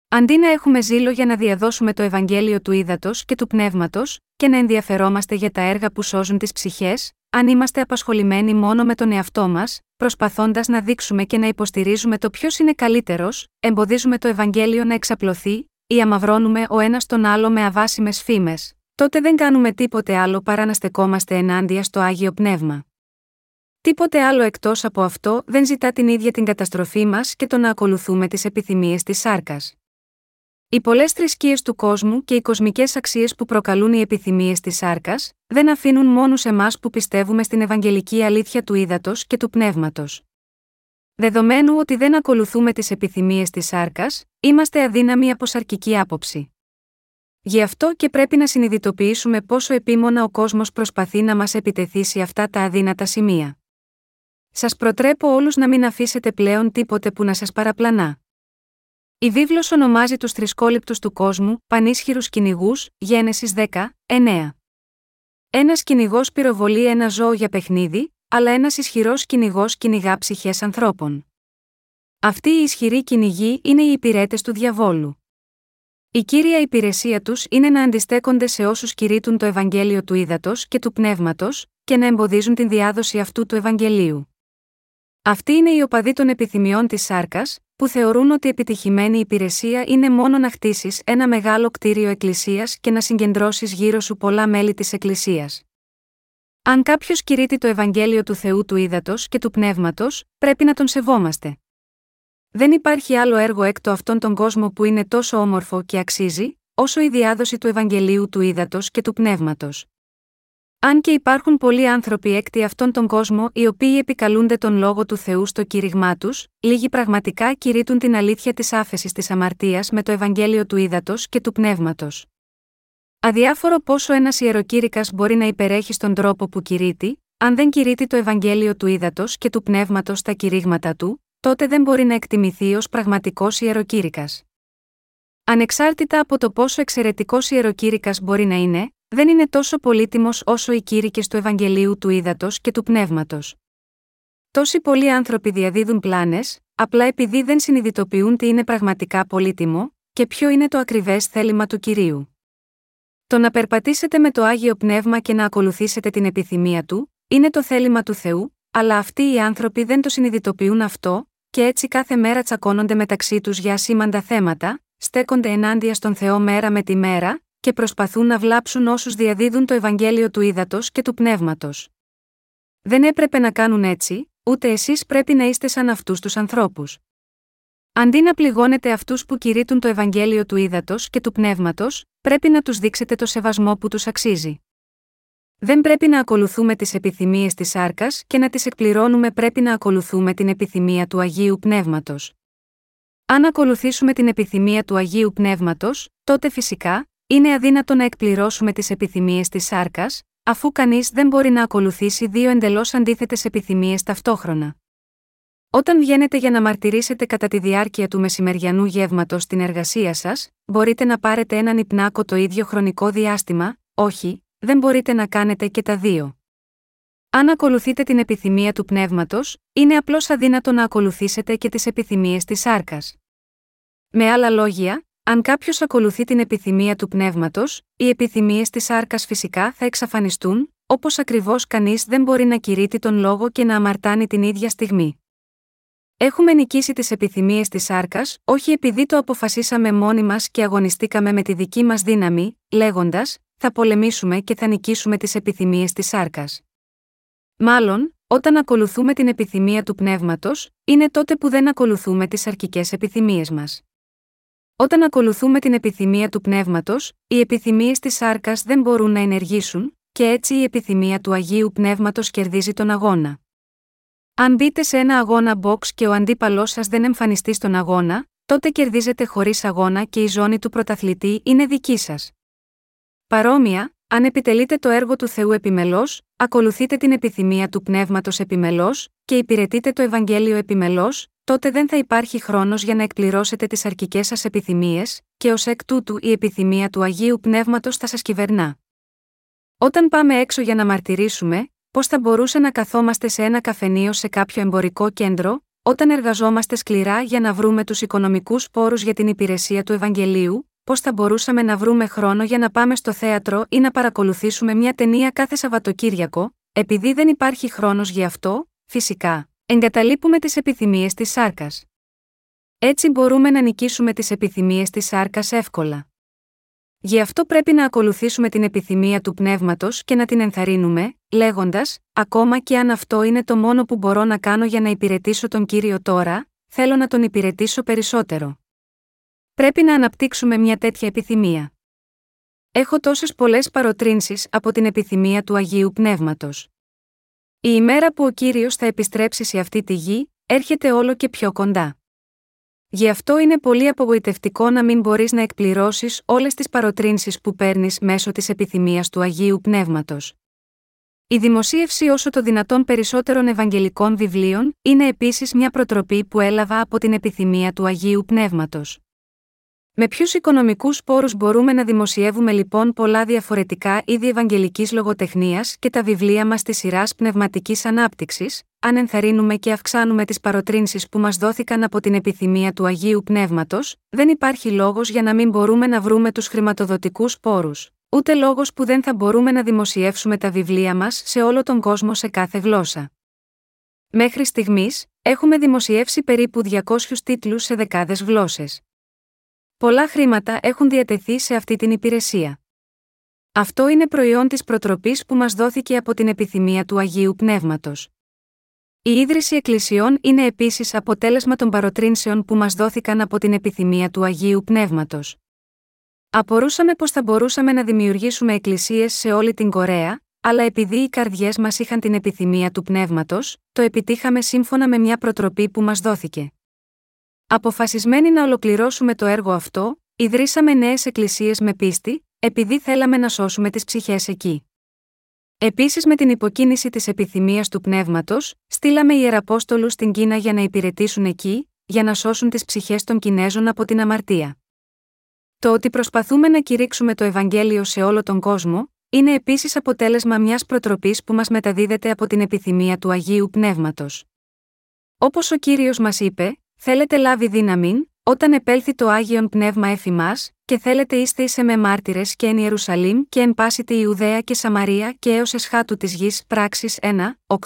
Αντί να έχουμε ζήλο για να διαδώσουμε το Ευαγγέλιο του ύδατο και του πνεύματος, και να ενδιαφερόμαστε για τα έργα που σώζουν τις ψυχές, αν είμαστε απασχολημένοι μόνο με τον εαυτό μας, προσπαθώντας να δείξουμε και να υποστηρίζουμε το ποιος είναι καλύτερος, εμποδίζουμε το Ευαγγέλιο να εξαπλωθεί, ή αμαυρώνουμε ο ένας τον άλλο με αβάσιμες φήμες, τότε δεν κάνουμε τίποτε άλλο παρά να στεκόμαστε ενάντια στο άγιο πνεύμα. Τίποτε άλλο εκτός από αυτό δεν ζητά την ίδια την καταστροφή μας και το να ακολουθούμε τις επιθυμίες της σάρκας. Οι πολλές θρησκείες του κόσμου και οι κοσμικές αξίες που προκαλούν οι επιθυμίες της σάρκας, δεν αφήνουν μόνο εμάς που πιστεύουμε στην Ευαγγελική αλήθεια του ύδατος και του πνεύματος. Δεδομένου ότι δεν ακολουθούμε τις επιθυμίες της σάρκας, είμαστε αδύναμοι από σαρκική άποψη. Γι' αυτό και πρέπει να συνειδητοποιήσουμε πόσο επίμονα ο κόσμος προσπαθεί να μας επιτεθεί σε αυτά τα αδύνατα σημεία. Σας προτρέπω όλους να μην αφήσετε πλέον τίποτε που να σας παραπλανά. Η βίβλος ονομάζει τους τρισκόληπτου του κόσμου πανίσχυρους κυνηγούς, Γένεσης 10, 9. Ένας κυνηγός πυροβολεί ένα ζώο για παιχνίδι, αλλά ένας ισχυρός κυνηγός κυνηγά ψυχές ανθρώπων. Αυτοί οι ισχυροί κυνηγοί είναι οι υπηρέτες του διαβόλου. Η κύρια υπηρεσία τους είναι να αντιστέκονται σε όσους κηρύττουν το Ευαγγέλιο του ύδατο και του πνεύματος, και να εμποδίζουν την διάδοση αυτού του Ευαγγελίου. Αυτή είναι η οπαδή των επιθυμιών της σάρκας, που θεωρούν ότι επιτυχημένη υπηρεσία είναι μόνο να χτίσεις ένα μεγάλο κτίριο εκκλησίας και να συγκεντρώσεις γύρω σου πολλά μέλη της εκκλησίας. Αν κάποιος κηρύττει το Ευαγγέλιο του Θεού του ύδατο και του πνεύματος, πρέπει να τον σεβόμαστε. Δεν υπάρχει άλλο έργο έκτο αυτόν τον κόσμο που είναι τόσο όμορφο και αξίζει, όσο η διάδοση του Ευαγγελίου του ύδατο και του πνεύματος. Αν και υπάρχουν πολλοί άνθρωποι έκτη αυτόν τον κόσμο οι οποίοι επικαλούνται τον λόγο του Θεού στο κήρυγμά τους, λίγοι πραγματικά κηρύττουν την αλήθεια της άφεσης της αμαρτίας με το Ευαγγέλιο του ύδατο και του πνεύματος. Αδιάφορο πόσο ένας ιεροκήρυκας μπορεί να υπερέχει στον τρόπο που κηρύττει, αν δεν κηρύττει το Ευαγγέλιο του ύδατο και του πνεύματος στα κηρύγματα του, τότε δεν μπορεί να εκτιμηθεί ως πραγματικός ιεροκήρυκας. Ανεξάρτητα από το πόσο εξαιρετικός ιεροκήρυκας μπορεί να είναι, δεν είναι τόσο πολύτιμος όσο οι κήρυκες του Ευαγγελίου του Ήδατος και του Πνεύματος. Τόσοι πολλοί άνθρωποι διαδίδουν πλάνες, απλά επειδή δεν συνειδητοποιούν τι είναι πραγματικά πολύτιμο, και ποιο είναι το ακριβές θέλημα του κυρίου. Το να περπατήσετε με το άγιο πνεύμα και να ακολουθήσετε την επιθυμία του, είναι το θέλημα του Θεού, αλλά αυτοί οι άνθρωποι δεν το συνειδητοποιούν αυτό, και έτσι κάθε μέρα τσακώνονται μεταξύ τους για ασήμαντα θέματα, στέκονται ενάντια στον Θεό μέρα με τη μέρα, και προσπαθούν να βλάψουν όσους διαδίδουν το Ευαγγέλιο του ύδατο και του πνεύματος. Δεν έπρεπε να κάνουν έτσι, ούτε εσείς πρέπει να είστε σαν αυτούς τους ανθρώπους. Αντί να πληγώνετε αυτούς που κηρύττουν το Ευαγγέλιο του ύδατο και του πνεύματος, πρέπει να τους δείξετε το σεβασμό που τους αξίζει. Δεν πρέπει να ακολουθούμε τις επιθυμίες της σάρκας και να τις εκπληρώνουμε, πρέπει να ακολουθούμε την επιθυμία του Αγίου Πνεύματος. Αν ακολουθήσουμε την επιθυμία του Αγίου Πνεύματος, τότε φυσικά, είναι αδύνατο να εκπληρώσουμε τις επιθυμίες της σάρκας, αφού κανείς δεν μπορεί να ακολουθήσει δύο εντελώς αντίθετες επιθυμίες ταυτόχρονα. Όταν βγαίνετε για να μαρτυρήσετε κατά τη διάρκεια του μεσημεριανού γεύματος στην εργασία σας, μπορείτε να πάρετε έναν υπνάκο το ίδιο χρονικό διάστημα, όχι, δεν μπορείτε να κάνετε και τα δύο. Αν ακολουθείτε την επιθυμία του πνεύματος, είναι απλώς αδύνατο να ακολουθήσετε και τις επιθυμίες της σάρκας. Με άλλα λόγια, αν κάποιος ακολουθεί την επιθυμία του πνεύματος, οι επιθυμίες της άρκας φυσικά θα εξαφανιστούν, όπως ακριβώς κανείς δεν μπορεί να κηρύττει τον λόγο και να αμαρτάνει την ίδια στιγμή. Έχουμε νικήσει τις επιθυμίες της άρκας, όχι επειδή το αποφασίσαμε μόνοι μας και αγωνιστήκαμε με τη δική μας δύναμη, λέγοντας, θα πολεμήσουμε και θα νικήσουμε τις επιθυμίες της άρκας. Μάλλον, όταν ακολουθούμε την επιθυμία του πνεύματος, είναι τότε που δεν ακολουθούμε τις αρκικέ επιθυμίες μας. Όταν ακολουθούμε την επιθυμία του πνεύματος, οι επιθυμίες της σάρκας δεν μπορούν να ενεργήσουν, και έτσι η επιθυμία του Αγίου Πνεύματος κερδίζει τον αγώνα. Αν μπείτε σε ένα αγώνα box και ο αντίπαλός σας δεν εμφανιστεί στον αγώνα, τότε κερδίζετε χωρίς αγώνα και η ζώνη του πρωταθλητή είναι δική σας. Παρόμοια, αν επιτελείτε το έργο του Θεού επιμελώς, ακολουθείτε την επιθυμία του πνεύματος επιμελώς, και υπηρετείτε το Ευαγγέλιο επιμελώς, τότε δεν θα υπάρχει χρόνος για να εκπληρώσετε τις αρκικέ σας επιθυμίες, και ως εκ τούτου η επιθυμία του Αγίου Πνεύματος θα σας κυβερνά. Όταν πάμε έξω για να μαρτυρήσουμε, πώς θα μπορούσε να καθόμαστε σε ένα καφενείο σε κάποιο εμπορικό κέντρο, όταν εργαζόμαστε σκληρά για να βρούμε τους οικονομικούς πόρους για την υπηρεσία του Ευαγγελίου, πώς θα μπορούσαμε να βρούμε χρόνο για να πάμε στο θέατρο ή να παρακολουθήσουμε μια ταινία κάθε Σαββατοκύριακο, επειδή δεν υπάρχει χρόνος γι' αυτό, φυσικά, εγκαταλείπουμε τις επιθυμίες της σάρκας. Έτσι μπορούμε να νικήσουμε τις επιθυμίες της σάρκας εύκολα. Γι' αυτό πρέπει να ακολουθήσουμε την επιθυμία του πνεύματος και να την ενθαρρύνουμε, λέγοντας: Ακόμα και αν αυτό είναι το μόνο που μπορώ να κάνω για να υπηρετήσω τον κύριο τώρα, θέλω να τον υπηρετήσω περισσότερο. Πρέπει να αναπτύξουμε μια τέτοια επιθυμία. Έχω τόσες πολλές παροτρύνσεις από την επιθυμία του Αγίου Πνεύματος. Η ημέρα που ο κύριος θα επιστρέψει σε αυτή τη γη, έρχεται όλο και πιο κοντά. Γι' αυτό είναι πολύ απογοητευτικό να μην μπορείς να εκπληρώσεις όλες τις παροτρύνσεις που παίρνεις μέσω της επιθυμίας του Αγίου Πνεύματος. Η δημοσίευση όσο το δυνατόν περισσότερων Ευαγγελικών βιβλίων είναι επίσης μια προτροπή που έλαβα από την επιθυμία του Αγίου Πνεύματος. Με ποιους οικονομικούς πόρους μπορούμε να δημοσιεύουμε λοιπόν πολλά διαφορετικά είδη Ευαγγελικής λογοτεχνίας και τα βιβλία μας της σειράς πνευματικής ανάπτυξης, αν ενθαρρύνουμε και αυξάνουμε τις παροτρύνσεις που μας δόθηκαν από την επιθυμία του Αγίου Πνεύματος, δεν υπάρχει λόγος για να μην μπορούμε να βρούμε τους χρηματοδοτικούς πόρους, ούτε λόγος που δεν θα μπορούμε να δημοσιεύσουμε τα βιβλία μας σε όλο τον κόσμο σε κάθε γλώσσα. Μέχρι στιγμής, έχουμε δημοσιεύσει περίπου 200 τίτλους σε δεκάδες γλώσσες. Πολλά χρήματα έχουν διατεθεί σε αυτή την υπηρεσία. Αυτό είναι προϊόν της προτροπής που μας δόθηκε από την επιθυμία του Αγίου Πνεύματος. Η ίδρυση εκκλησιών είναι επίσης αποτέλεσμα των παροτρύνσεων που μας δόθηκαν από την επιθυμία του Αγίου Πνεύματος. Απορούσαμε πώ θα μπορούσαμε να δημιουργήσουμε εκκλησίες σε όλη την Κορέα, αλλά επειδή οι καρδιές μας είχαν την επιθυμία του πνεύματος, το επιτύχαμε σύμφωνα με μια προτροπή που μας δόθηκε. Αποφασισμένοι να ολοκληρώσουμε το έργο αυτό, ιδρύσαμε νέες εκκλησίες με πίστη, επειδή θέλαμε να σώσουμε τις ψυχές εκεί. Επίσης, με την υποκίνηση της επιθυμίας του πνεύματος, στείλαμε ιεραπόστολους στην Κίνα για να υπηρετήσουν εκεί, για να σώσουν τις ψυχές των Κινέζων από την αμαρτία. Το ότι προσπαθούμε να κηρύξουμε το Ευαγγέλιο σε όλο τον κόσμο, είναι επίσης αποτέλεσμα μιας προτροπής που μας μεταδίδεται από την επιθυμία του Αγίου Πνεύματος. Όπως ο κύριος μας είπε, Θέλετε λάβει δύναμη, όταν επέλθει το Άγιον Πνεύμα εφημά, και θέλετε είστε είσαι με μάρτυρες και εν Ιερουσαλήμ και εν πάση τη Ιουδαία και Σαμαρία και έως εσχάτου της γης. Πράξει 1,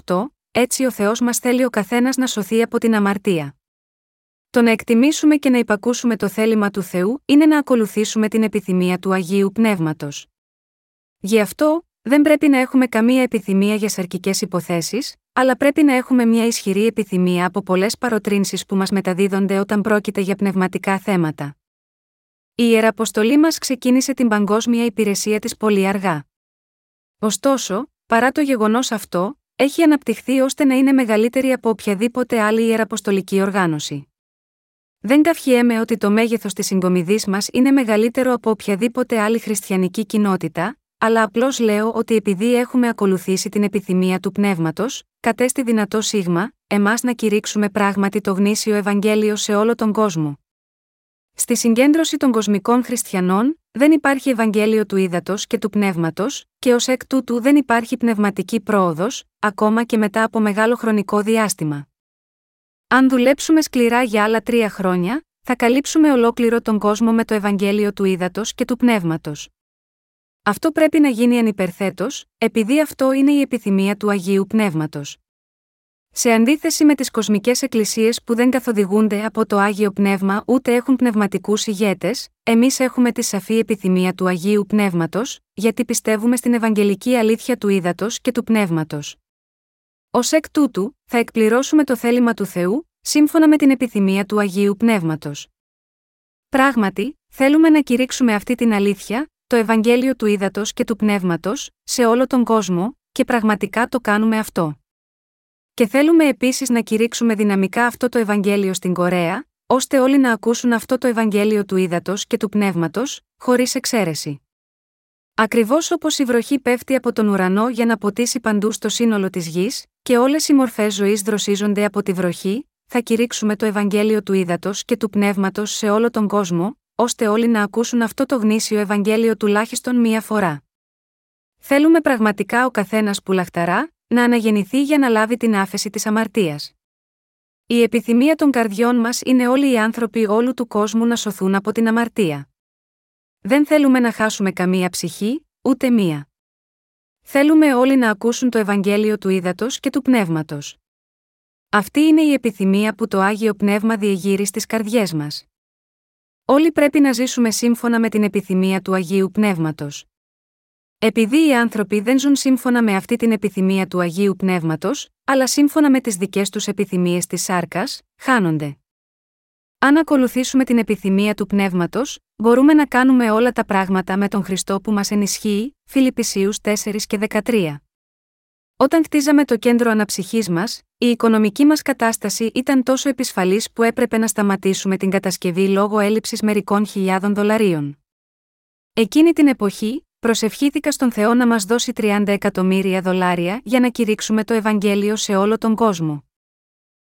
8, έτσι ο Θεός μας θέλει ο καθένας να σωθεί από την αμαρτία. Το να εκτιμήσουμε και να υπακούσουμε το θέλημα του Θεού είναι να ακολουθήσουμε την επιθυμία του Αγίου Πνεύματος. Γι' αυτό, δεν πρέπει να έχουμε καμία επιθυμία για σαρκικές υποθέσεις, αλλά πρέπει να έχουμε μια ισχυρή επιθυμία από πολλές παροτρύνσεις που μας μεταδίδονται όταν πρόκειται για πνευματικά θέματα. Η Ιεραποστολή μας ξεκίνησε την παγκόσμια υπηρεσία της πολύ αργά. Ωστόσο, παρά το γεγονός αυτό, έχει αναπτυχθεί ώστε να είναι μεγαλύτερη από οποιαδήποτε άλλη ιεραποστολική οργάνωση. Δεν καυχιέμαι ότι το μέγεθος της συγκομιδής μας είναι μεγαλύτερο από οποιαδήποτε άλλη χριστιανική κοινότητα, αλλά απλώς λέω ότι επειδή έχουμε ακολουθήσει την επιθυμία του πνεύματος, κατέστη δυνατό σίγμα, εμάς να κηρύξουμε πράγματι το γνήσιο Ευαγγέλιο σε όλο τον κόσμο. Στη συγκέντρωση των κοσμικών χριστιανών, δεν υπάρχει Ευαγγέλιο του ύδατο και του πνεύματος, και ως εκ τούτου δεν υπάρχει πνευματική πρόοδος, ακόμα και μετά από μεγάλο χρονικό διάστημα. Αν δουλέψουμε σκληρά για άλλα τρία χρόνια, θα καλύψουμε ολόκληρο τον κόσμο με το Ευαγγέλιο του ύδατο και του πνεύματος. Αυτό πρέπει να γίνει ανυπερθέτω, επειδή αυτό είναι η επιθυμία του Αγίου Πνεύματος. Σε αντίθεση με τις κοσμικές εκκλησίες που δεν καθοδηγούνται από το Άγιο Πνεύμα ούτε έχουν πνευματικούς ηγέτες, εμείς έχουμε τη σαφή επιθυμία του Αγίου Πνεύματος, γιατί πιστεύουμε στην Ευαγγελική αλήθεια του ύδατος και του πνεύματος. Ω εκ τούτου, θα εκπληρώσουμε το θέλημα του Θεού, σύμφωνα με την επιθυμία του Αγίου Πνεύματος. Πράγματι, θέλουμε να κηρύξουμε αυτή την αλήθεια, το Ευαγγέλιο του Ήδατος και του Πνεύματος, σε όλο τον κόσμο, και πραγματικά το κάνουμε αυτό. Και θέλουμε επίσης να κηρύξουμε δυναμικά αυτό το Ευαγγέλιο στην Κορέα, ώστε όλοι να ακούσουν αυτό το Ευαγγέλιο του Ήδατος και του Πνεύματος, χωρίς εξαίρεση. Ακριβώς όπως η βροχή πέφτει από τον ουρανό για να ποτίσει παντού στο σύνολο της γης, και όλες οι μορφές ζωής δροσίζονται από τη βροχή, θα κηρύξουμε το Ευαγγέλιο του Ήδατος και του Πνεύματος σε όλο τον κόσμο, ώστε όλοι να ακούσουν αυτό το γνήσιο Ευαγγέλιο τουλάχιστον μία φορά. Θέλουμε πραγματικά ο καθένας που λαχταρά, να αναγεννηθεί για να λάβει την άφεση της αμαρτίας. Η επιθυμία των καρδιών μας είναι όλοι οι άνθρωποι όλου του κόσμου να σωθούν από την αμαρτία. Δεν θέλουμε να χάσουμε καμία ψυχή, ούτε μία. Θέλουμε όλοι να ακούσουν το Ευαγγέλιο του ύδατο και του πνεύματος. Αυτή είναι η επιθυμία που το Άγιο Πνεύμα διεγείρει στις καρδιές μας. Όλοι πρέπει να ζήσουμε σύμφωνα με την επιθυμία του Αγίου Πνεύματος. Επειδή οι άνθρωποι δεν ζουν σύμφωνα με αυτή την επιθυμία του Αγίου Πνεύματος, αλλά σύμφωνα με τις δικές τους επιθυμίες της σάρκας, χάνονται. Αν ακολουθήσουμε την επιθυμία του πνεύματος, μπορούμε να κάνουμε όλα τα πράγματα με τον Χριστό που μας ενισχύει, Φιλιππισίους 4 και 13. Όταν κτίζαμε το κέντρο αναψυχής μας, η οικονομική μας κατάσταση ήταν τόσο επισφαλής που έπρεπε να σταματήσουμε την κατασκευή λόγω έλλειψης μερικών χιλιάδων δολαρίων. Εκείνη την εποχή, προσευχήθηκα στον Θεό να μας δώσει 30 εκατομμύρια δολάρια για να κηρύξουμε το Ευαγγέλιο σε όλο τον κόσμο.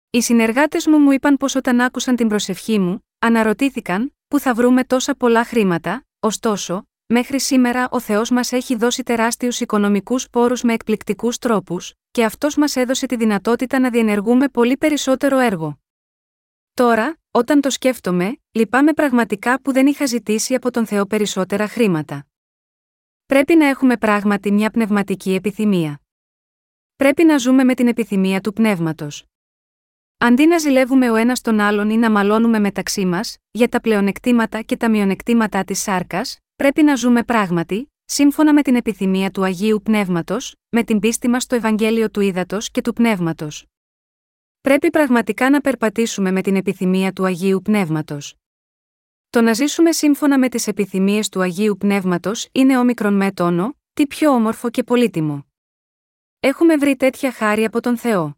Οι συνεργάτες μου μου είπαν πως όταν άκουσαν την προσευχή μου, αναρωτήθηκαν, που θα βρούμε τόσα πολλά χρήματα, ωστόσο, μέχρι σήμερα ο Θεός μας έχει δώσει τεράστιους οικονομικούς πόρους με εκπληκτικούς τρόπους, και αυτός μας έδωσε τη δυνατότητα να διενεργούμε πολύ περισσότερο έργο. Τώρα, όταν το σκέφτομαι, λυπάμαι πραγματικά που δεν είχα ζητήσει από τον Θεό περισσότερα χρήματα. Πρέπει να έχουμε πράγματι μια πνευματική επιθυμία. Πρέπει να ζούμε με την επιθυμία του πνεύματος. Αντί να ζηλεύουμε ο ένας τον άλλον ή να μαλώνουμε μεταξύ μας, για τα πλεονεκτήματα και τα μειονεκτήματα της σάρκας, πρέπει να ζούμε πράγματι, σύμφωνα με την επιθυμία του Αγίου Πνεύματος, με την πίστη μας στο Ευαγγέλιο του Ήδατος και του Πνεύματος. Πρέπει πραγματικά να περπατήσουμε με την επιθυμία του Αγίου Πνεύματος. Το να ζήσουμε σύμφωνα με τις επιθυμίες του Αγίου Πνεύματος είναι όμικρον με τόνο, τι πιο όμορφο και πολύτιμο. Έχουμε βρει τέτοια χάρη από τον Θεό.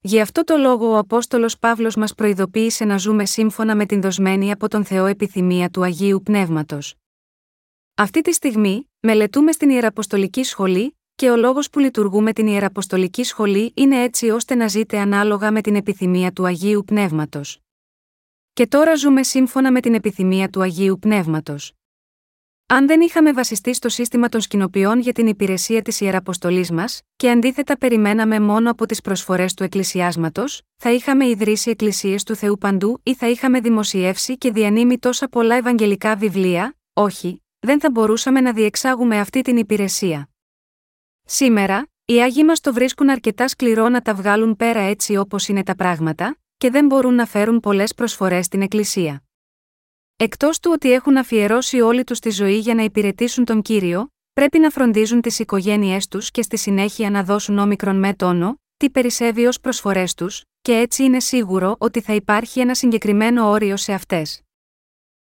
Γι' αυτό το λόγο ο Απόστολος Παύλος μας προειδοποίησε να ζούμε σύμφωνα με την δοσμένη από τον Θεό επιθυμία του Αγίου Πνεύματος. Αυτή τη στιγμή, μελετούμε στην Ιεραποστολική Σχολή, και ο λόγος που λειτουργούμε την Ιεραποστολική Σχολή είναι έτσι ώστε να ζείτε ανάλογα με την επιθυμία του Αγίου Πνεύματος. Και τώρα ζούμε σύμφωνα με την επιθυμία του Αγίου Πνεύματος. Αν δεν είχαμε βασιστεί στο σύστημα των σκηνοποιών για την υπηρεσία της Ιεραποστολής μας, και αντίθετα περιμέναμε μόνο από τις προσφορές του Εκκλησιάσματος, θα είχαμε ιδρύσει εκκλησίες του Θεού παντού ή θα είχαμε δημοσιεύσει και διανύμει τόσα πολλά ευαγγελικά βιβλία, όχι, δεν θα μπορούσαμε να διεξάγουμε αυτή την υπηρεσία. Σήμερα, οι Άγιοι μας το βρίσκουν αρκετά σκληρό να τα βγάλουν πέρα έτσι όπως είναι τα πράγματα, και δεν μπορούν να φέρουν πολλές προσφορές στην Εκκλησία. Εκτός του ότι έχουν αφιερώσει όλη τους τη ζωή για να υπηρετήσουν τον κύριο, πρέπει να φροντίζουν τις οικογένειές τους και στη συνέχεια να δώσουν όμικρον με τόνο, τι περισσεύει ως προσφορές τους, και έτσι είναι σίγουρο ότι θα υπάρχει ένα συγκεκριμένο όριο σε αυτές.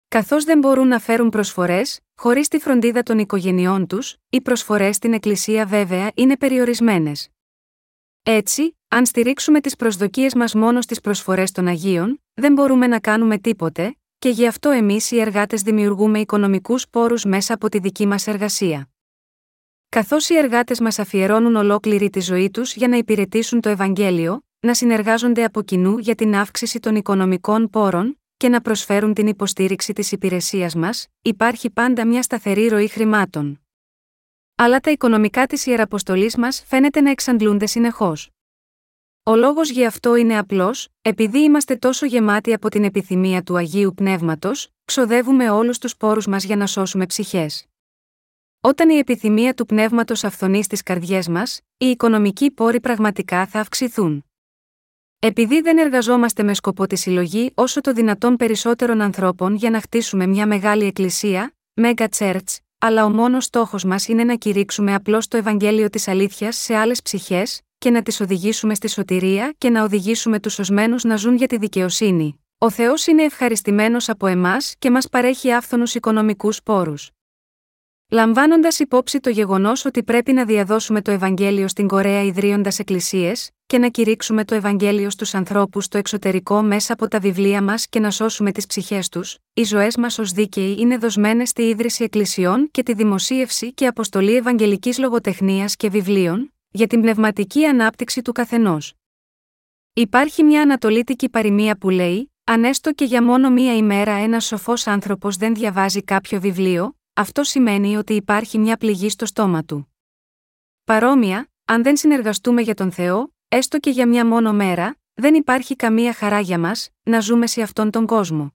Καθώς δεν μπορούν να φέρουν προσφορές, χωρίς τη φροντίδα των οικογενειών τους, οι προσφορές στην Εκκλησία βέβαια είναι περιορισμένες. Έτσι, αν στηρίξουμε τις προσδοκίες μας μόνο στις προσφορές των Αγίων, δεν μπορούμε να κάνουμε τίποτε, και γι' αυτό εμείς οι εργάτες δημιουργούμε οικονομικούς πόρους μέσα από τη δική μας εργασία. Καθώς οι εργάτες μας αφιερώνουν ολόκληρη τη ζωή τους για να υπηρετήσουν το Ευαγγέλιο, να συνεργάζονται από κοινού για την αύξηση των οικονομικών πόρων, και να προσφέρουν την υποστήριξη της υπηρεσίας μας, υπάρχει πάντα μια σταθερή ροή χρημάτων. Αλλά τα οικονομικά της ιεραποστολής μας φαίνεται να εξαντλούνται συνεχώς. Ο λόγος γι' αυτό είναι απλός, επειδή είμαστε τόσο γεμάτοι από την επιθυμία του Αγίου Πνεύματος, ξοδεύουμε όλους τους πόρους μας για να σώσουμε ψυχές. Όταν η επιθυμία του πνεύματος αυθονεί στις καρδιές μας, οι οικονομικοί πόροι πραγματικά θα αυξηθούν. Επειδή δεν εργαζόμαστε με σκοπό τη συλλογή όσο το δυνατόν περισσότερων ανθρώπων για να χτίσουμε μια μεγάλη εκκλησία, Mega Church, αλλά ο μόνος στόχος μας είναι να κηρύξουμε απλώς το Ευαγγέλιο της Αλήθειας σε άλλες ψυχές, και να τις οδηγήσουμε στη σωτηρία και να οδηγήσουμε τους οσμένου να ζουν για τη δικαιοσύνη. Ο Θεός είναι ευχαριστημένος από εμάς και μας παρέχει άφθονους οικονομικούς πόρους. Λαμβάνοντας υπόψη το γεγονός ότι πρέπει να διαδώσουμε το Ευαγγέλιο στην Κορέα ιδρύοντας εκκλησίες, και να κηρύξουμε το Ευαγγέλιο στους ανθρώπους στο εξωτερικό μέσα από τα βιβλία μας και να σώσουμε τις ψυχές τους, οι ζωές μας ως δίκαιοι είναι δοσμένες στη ίδρυση εκκλησιών και τη δημοσίευση και αποστολή Ευαγγελικής λογοτεχνίας και βιβλίων, για την πνευματική ανάπτυξη του καθενός. Υπάρχει μια ανατολίτικη παροιμία που λέει: Αν έστω και για μόνο μία ημέρα ένας σοφός άνθρωπος δεν διαβάζει κάποιο βιβλίο, αυτό σημαίνει ότι υπάρχει μια πληγή στο στόμα του. Παρόμοια, αν δεν συνεργαστούμε για τον Θεό, έστω και για μια μόνο μέρα, δεν υπάρχει καμία χαρά για μας να ζούμε σε αυτόν τον κόσμο.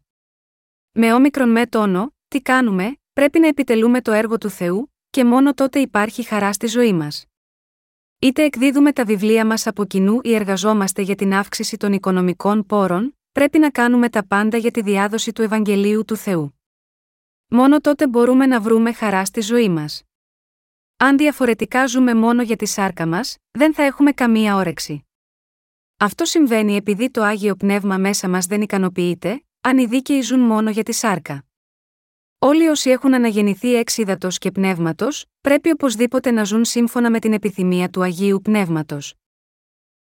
Με όμικρον με τόνο, τι κάνουμε, πρέπει να επιτελούμε το έργο του Θεού, και μόνο τότε υπάρχει χαρά στη ζωή μας. Είτε εκδίδουμε τα βιβλία μας από κοινού ή εργαζόμαστε για την αύξηση των οικονομικών πόρων, πρέπει να κάνουμε τα πάντα για τη διάδοση του Ευαγγελίου του Θεού. Μόνο τότε μπορούμε να βρούμε χαρά στη ζωή μας. Αν διαφορετικά ζούμε μόνο για τη σάρκα μας, δεν θα έχουμε καμία όρεξη. Αυτό συμβαίνει επειδή το άγιο πνεύμα μέσα μας δεν ικανοποιείται, αν οι δίκαιοι ζουν μόνο για τη σάρκα. Όλοι όσοι έχουν αναγεννηθεί έξιδατος και πνεύματος, πρέπει οπωσδήποτε να ζουν σύμφωνα με την επιθυμία του Αγίου Πνεύματος.